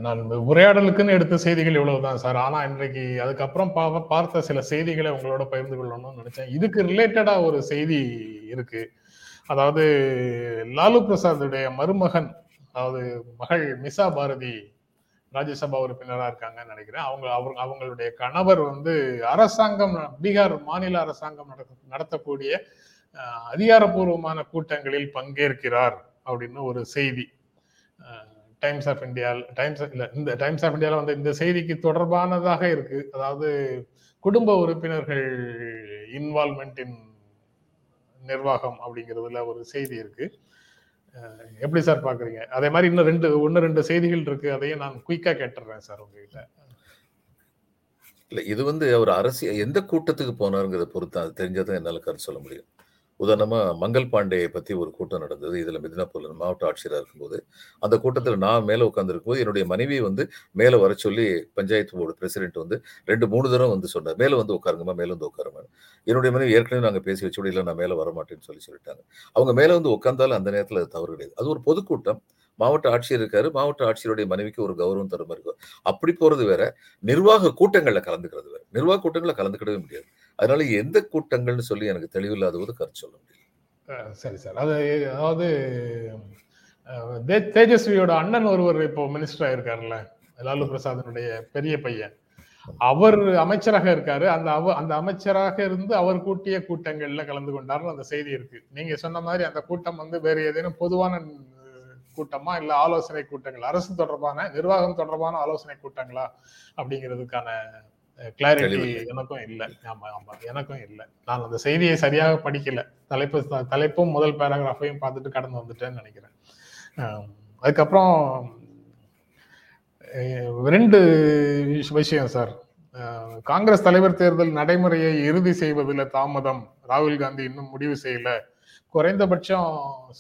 நான் இந்த உரையாடலுக்குன்னு எடுத்த செய்திகள் இவ்வளவுதான் சார். ஆனா இன்றைக்கு அதுக்கப்புறம் பார்த்த சில செய்திகளை உங்களோட பகிர்ந்து கொள்ளணும்னு நினைச்சேன். இதுக்கு ரிலேட்டடா ஒரு செய்தி இருக்கு. அதாவது லாலு பிரசாத்துடைய மருமகன் அதாவது மகள் மிசா பாரதி ராஜ்யசபா உறுப்பினராக இருக்காங்கன்னு நினைக்கிறேன். அவங்க அவங்க அவங்களுடைய கணவர் வந்து அரசாங்கம் பீகார் மாநில அரசாங்கம் நடத்த- நடத்தக்கூடிய அதிகாரப்பூர்வமான கூட்டங்களில் பங்கேற்கிறார் அப்படின்னு ஒரு செய்தி. டைம்ஸ் ஆஃப் இந்தியா டைம்ஸ் இல்லை இந்த டைம்ஸ் ஆஃப் இந்தியாவில் வந்து இந்த செய்திக்கு தொடர்பானதாக இருக்கு. அதாவது குடும்ப உறுப்பினர்கள் இன்வால்மெண்ட் இன் நிர்வாகம் அப்படிங்கிறதுல ஒரு செய்தி இருக்கு. எப்படி சார் பாக்குறீங்க அதே மாதிரி இன்னும் ரெண்டு ஒன்னு ரெண்டு செய்திகள் இருக்கு. அதையும் நான் குயிக்கா கேட்டுறேன் சார் உங்ககிட்ட. இல்ல இது வந்து அவர் அரசியல் எந்த கூட்டத்துக்கு போனாருங்கிறத பொறுத்து அது தெரிஞ்சாதான் என்னால கருத்து சொல்ல முடியும். உதாரணமாக மங்கள் பாண்டேயை பற்றி ஒரு கூட்டம் நடந்தது. இதில் மிதினாப்பூர்ல மாவட்ட ஆட்சியராக இருக்கும்போது. அந்த கூட்டத்தில் நான் மேலே உட்காந்துருக்கும் போது என்னுடைய மனைவி வந்து மேலே வர சொல்லி பஞ்சாயத்து போர்டு பிரசிடென்ட் வந்து ரெண்டு மூணு தடவை வந்து சொன்னார். மேலே வந்து உட்காருங்கம்மா மேலே வந்து உட்காருங்க என்னுடைய மனைவி ஏற்கனவே நாங்கள் பேசி வச்சு இல்லை நான் மேலே வர மாட்டேன்னு சொல்லி சொல்லிட்டாங்க. அவங்க மேலே வந்து உட்காந்தாலும் அந்த நேரத்தில் அது தவறு கிடையாது. அது ஒரு பொதுக்கூட்டம். மாவட்ட ஆட்சியர் இருக்காரு. மாவட்ட ஆட்சியருடைய மனைவிக்கு ஒரு கௌரவம் தர இருக்கும் அப்படி போறது வேற நிர்வாக கூட்டங்களில் கலந்துக்கிறது வேற. நிர்வாக கூட்டங்களில் கலந்துக்கிடவே முடியாது. அதனால எந்த கூட்டங்கள்னு சொல்லி எனக்கு தெளிவில்லாத போது கருத்து சொல்ல முடியல. சரி சார். அது அதாவது தே- தேஜஸ்வியோட அண்ணன் ஒருவர் இப்போ மினிஸ்டர் ஆயிருக்காருல்ல லாலு பிரசாதனுடைய பெரிய பையன். அவர் அமைச்சராக இருக்காரு. அந்த அவ அந்த அமைச்சராக இருந்து அவர் கூட்டிய கூட்டங்கள்ல கலந்து கொண்டார்னு அந்த செய்தி இருக்கு. நீங்க சொன்ன மாதிரி அந்த கூட்டம் வந்து வேற ஏதேனும் பொதுவான கூட்டமா இல்ல ஆலோசனை கூட்டங்கள் அரசு தொடர்பான நிர்வாகம் தொடர்பான ஆலோசனை கூட்டங்களா அப்படிங்கிறதுக்கான கிளாரிட்டி. எனக்கும் இல்லை. ஆமா ஆமா எனக்கும் இல்லை. நான் அந்த செய்தியை சரியாக படிக்கல. தலைப்பு தலைப்பும் முதல் பேராகிராஃபையும் பார்த்துட்டு கடந்து வந்துட்டேன்னு நினைக்கிறேன். அதுக்கப்புறம் ரெண்டு விஷ- விஷயம் சார். காங்கிரஸ் தலைவர் தேர்தல் நடைமுறையை இறுதி செய்வதில் தாமதம். ராகுல் காந்தி இன்னும் முடிவு செய்யல. குறைந்தபட்சம்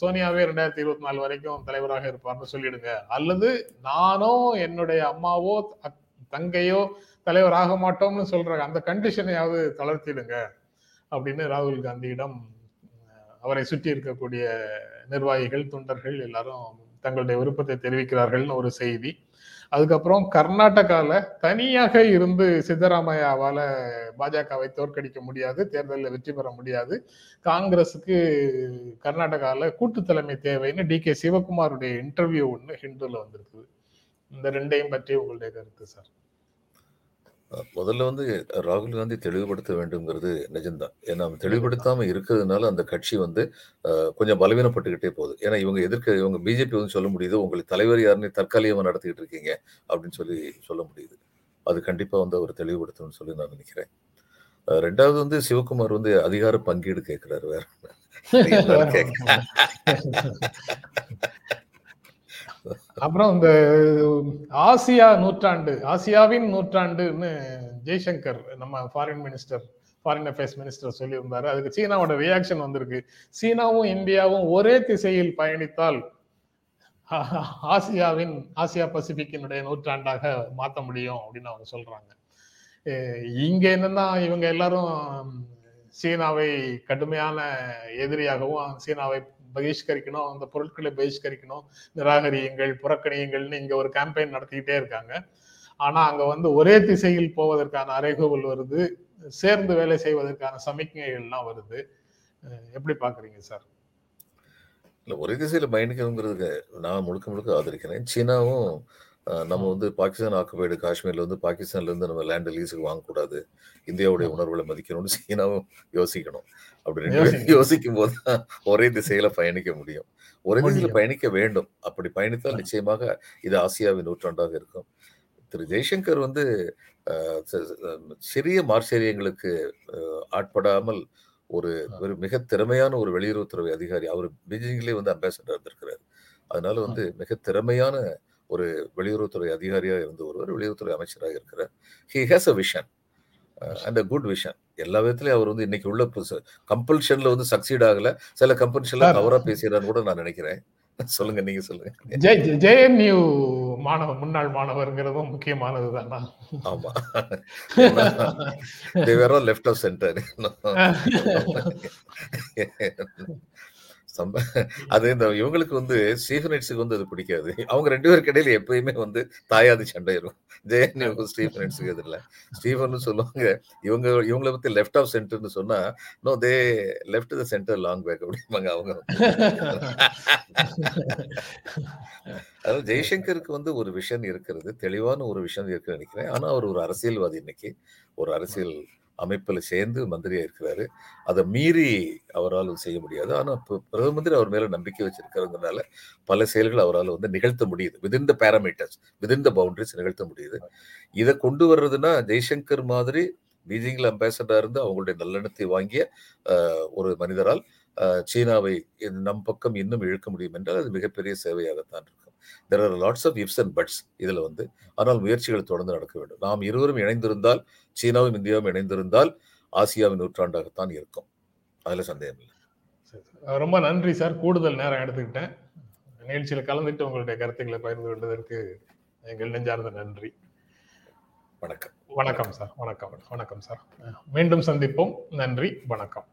சோனியாவே ரெண்டாயிரத்தி இருபத்தி நாலு வரைக்கும் தலைவராக இருப்பார்னு சொல்லிடுங்க. அல்லது நானோ என்னுடைய அம்மாவோ தங்கையோ தலைவர் ஆக மாட்டோம்னு சொல்ற அந்த கண்டிஷனையாவது தளர்த்திடுங்க அப்படின்னு ராகுல் காந்தியிடம் அவரை சுற்றி இருக்கக்கூடிய நிர்வாகிகள் தொண்டர்கள் எல்லாரும் தங்களுடைய விருப்பத்தை தெரிவிக்கிறார்கள்னு ஒரு செய்தி. அதுக்கப்புறம் கர்நாடகாவில் தனியாக இருந்து சித்தராமையாவால் பாஜகவை தோற்கடிக்க முடியாது தேர்தலில் வெற்றி பெற முடியாது. காங்கிரஸுக்கு கர்நாடகாவில் கூட்டு தலைமை தேவைன்னு டி கே சிவகுமாருடைய இன்டர்வியூ ஒன்று ஹிந்துல வந்திருக்குது. இந்த ரெண்டையும் பற்றி உங்களுடைய கருத்து சார். முதல்ல வந்து ராகுல் காந்தி தெளிவுபடுத்த வேண்டும்ங்கிறது நிஜம்தான். ஏன்னா தெளிவுபடுத்தாம இருக்கிறதுனால அந்த கட்சி வந்து கொஞ்சம் பலவீனப்பட்டுக்கிட்டே போகுது. ஏன்னா இவங்க எதிர்க்க இவங்க பிஜேபி வந்து சொல்ல முடியுது உங்களுக்கு தலைவர் யாருன்னு தற்காலிகமா நடத்திக்கிட்டு இருக்கீங்க அப்படின்னு சொல்லி சொல்ல முடியுது. அது கண்டிப்பா வந்து அவர் தெளிவுபடுத்தணும்னு சொல்லி நான் நினைக்கிறேன். ரெண்டாவது வந்து சிவகுமார் வந்து அதிகார பங்கீடு கேட்கிறாரு வேற. கேட்க? அப்புறம் இந்த ஆசியா நூற்றாண்டு ஆசியாவின் நூற்றாண்டுன்னு ஜெய்சங்கர் நம்ம foreign minister foreign affairs minister சொல்லியிருந்தாரு. அதுக்கு சீனாவோட ரியாக்ஷன் வந்திருக்கு. சீனாவும் இந்தியாவும் ஒரே திசையில் பயணித்தால் ஆசியாவின் ஆசியா பசிபிக்கினுடைய நூற்றாண்டாக மாற்ற முடியும் அப்படின்னு அவங்க சொல்றாங்க. இங்க என்னன்னா இவங்க எல்லாரும் சீனாவை கடுமையான எதிரியாகவும் சீனாவை பகிஷ்கரிக்கணும் அந்த பொருட்களை பகிஷ்கரிக்கணும் நிராகரியுங்கள் புறக்கணியுங்கள்னு இங்க ஒரு கேம்பெயின் நடத்திக்கிட்டே இருக்காங்க. ஆனா அங்க வந்து ஒரே திசையில் போவதற்கான அறைகூவல் வருது சேர்ந்து வேலை செய்வதற்கான சமிக்ஞைகள்லாம் வருது. எப்படி பாக்குறீங்க சார்? இல்ல ஒரே திசையில பயணிக்கணுங்கிறதுக்கு நான் முழுக்க முழுக்க ஆதரிக்கிறேன். சீனாவும் நம்ம வந்து பாகிஸ்தான் ஆக்குபைடு காஷ்மீர்ல வந்து பாகிஸ்தான்ல இருந்து நம்ம லேண்ட் லீஸுக்கு வாங்கக்கூடாது. இந்தியாவுடைய உணர்வுகளை மதிக்கணும்னு சீனாவும் யோசிக்கணும். அப்படி ரெண்டு. யோசிக்கும் போது தான் ஒரே திசையில பயணிக்க முடியும். ஒரே திசையில. பயணிக்க வேண்டும். அப்படி பயணித்தால் நிச்சயமாக இது ஆசியாவின் நூற்றாண்டாக இருக்கும். திரு ஜெய்சங்கர் வந்து சிறிய மார்சேரியங்களுக்கு அஹ், ஆட்படாமல் ஒரு ஒரு மிக திறமையான ஒரு வெளியுறவுத்துறை அதிகாரி. அவர் பீஜிங்லேயே வந்து அம்பாசடர் இருந்திருக்கிறார். அதனால வந்து மிக திறமையான ஒரு வெளியுறவுத்துறை அதிகாரியா இருந்த ஒருவர் வெளியுறவுத்துறை அமைச்சராக இருக்கிறார். He has a vision and a good vision எல்லா விதத்துலயும் அவர் வந்து இன்னைக்கு உள்ள கம்பல்ஷன்ல வந்து சக்சீட் ஆகல. சில கம்பல்ஷன்ல. தவறா பேசுறான்னு கூட நான் நினைக்கிறேன். சொல்லுங்க நீங்க சொல்லுங்க. ஜெய் ஜேஎன்யூ மாணவர் முன்னாள் மாணவர்ங்கிறதும் முக்கியமானது தானா ஆமா they were all left of centre சம்ப அது இந்த இவங்களுக்கு வந்து ஸ்டீஃபனைட்ஸுக்கு வந்து அது பிடிக்காது. அவங்க ரெண்டு பேருக்கு இடையில எப்பயுமே வந்து தாயாதி சண்டையிடும். இருக்கும் ஜெயன் ஸ்டீஃபனைட்ஸுக்கு எதிரில். ஸ்டீஃபன் சொல்லுவாங்க இவங்க இவங்கள பத்தி லெஃப்ட் ஆஃப் சென்டர்னு சொன்னா no they left the centre long back அப்படிம்பாங்க அவங்க. அதாவது ஜெய்சங்கருக்கு வந்து ஒரு விஷன் இருக்கிறது தெளிவான ஒரு விஷன் இருக்குன்னு நினைக்கிறேன். ஆனா அவர் ஒரு அரசியல்வாதி இன்னைக்கு. ஒரு அரசியல் அமைப்புல சேர்ந்து மந்திரியா இருக்கிறாரு. அதை மீறி அவரால் செய்ய முடியாது. ஆனா இப்ப பிரதம மந்திரி அவர் மேல நம்பிக்கை வச்சிருக்கிறதுனால பல செயல்கள் அவரால் வந்து நிகழ்த்த முடியுது. Within the parameters within the boundaries நிகழ்த்த முடியுது. இதை கொண்டு வர்றதுன்னா ஜெய்சங்கர் மாதிரி பீஜிங்ல அம்பாசடரா இருந்து அவங்களுடைய நல்லெண்ணத்தை வாங்கிய ஒரு மனிதரால் சீனாவை நம் பக்கம் இன்னும் இழுக்க முடியும் என்றால் அது மிகப்பெரிய சேவையாகத்தான் இருக்கும். There are lots of ifs and buts இதுல வந்து. ஆனால் முயற்சிகள் தொடர்ந்து நடக்க வேண்டும். நாம் இருவரும் இணைந்திருந்தால் சீனாவும் இந்தியாவும் இணைந்திருந்தால் ஆசியாவின் நூற்றாண்டாகத்தான் இருக்கும். அதுல சந்தேகம் இல்லை. ரொம்ப நன்றி சார். கூடுதல் நேரம் எடுத்துக்கிட்டேன். நிகழ்ச்சியில கலந்துட்டு உங்களுடைய கருத்துக்களை பகிர்ந்து கொண்டதற்கு எங்கள் நெஞ்சார்ந்த நன்றி. வணக்கம். வணக்கம் சார். வணக்கம். வணக்கம் சார். மீண்டும் சந்திப்போம். நன்றி. வணக்கம்.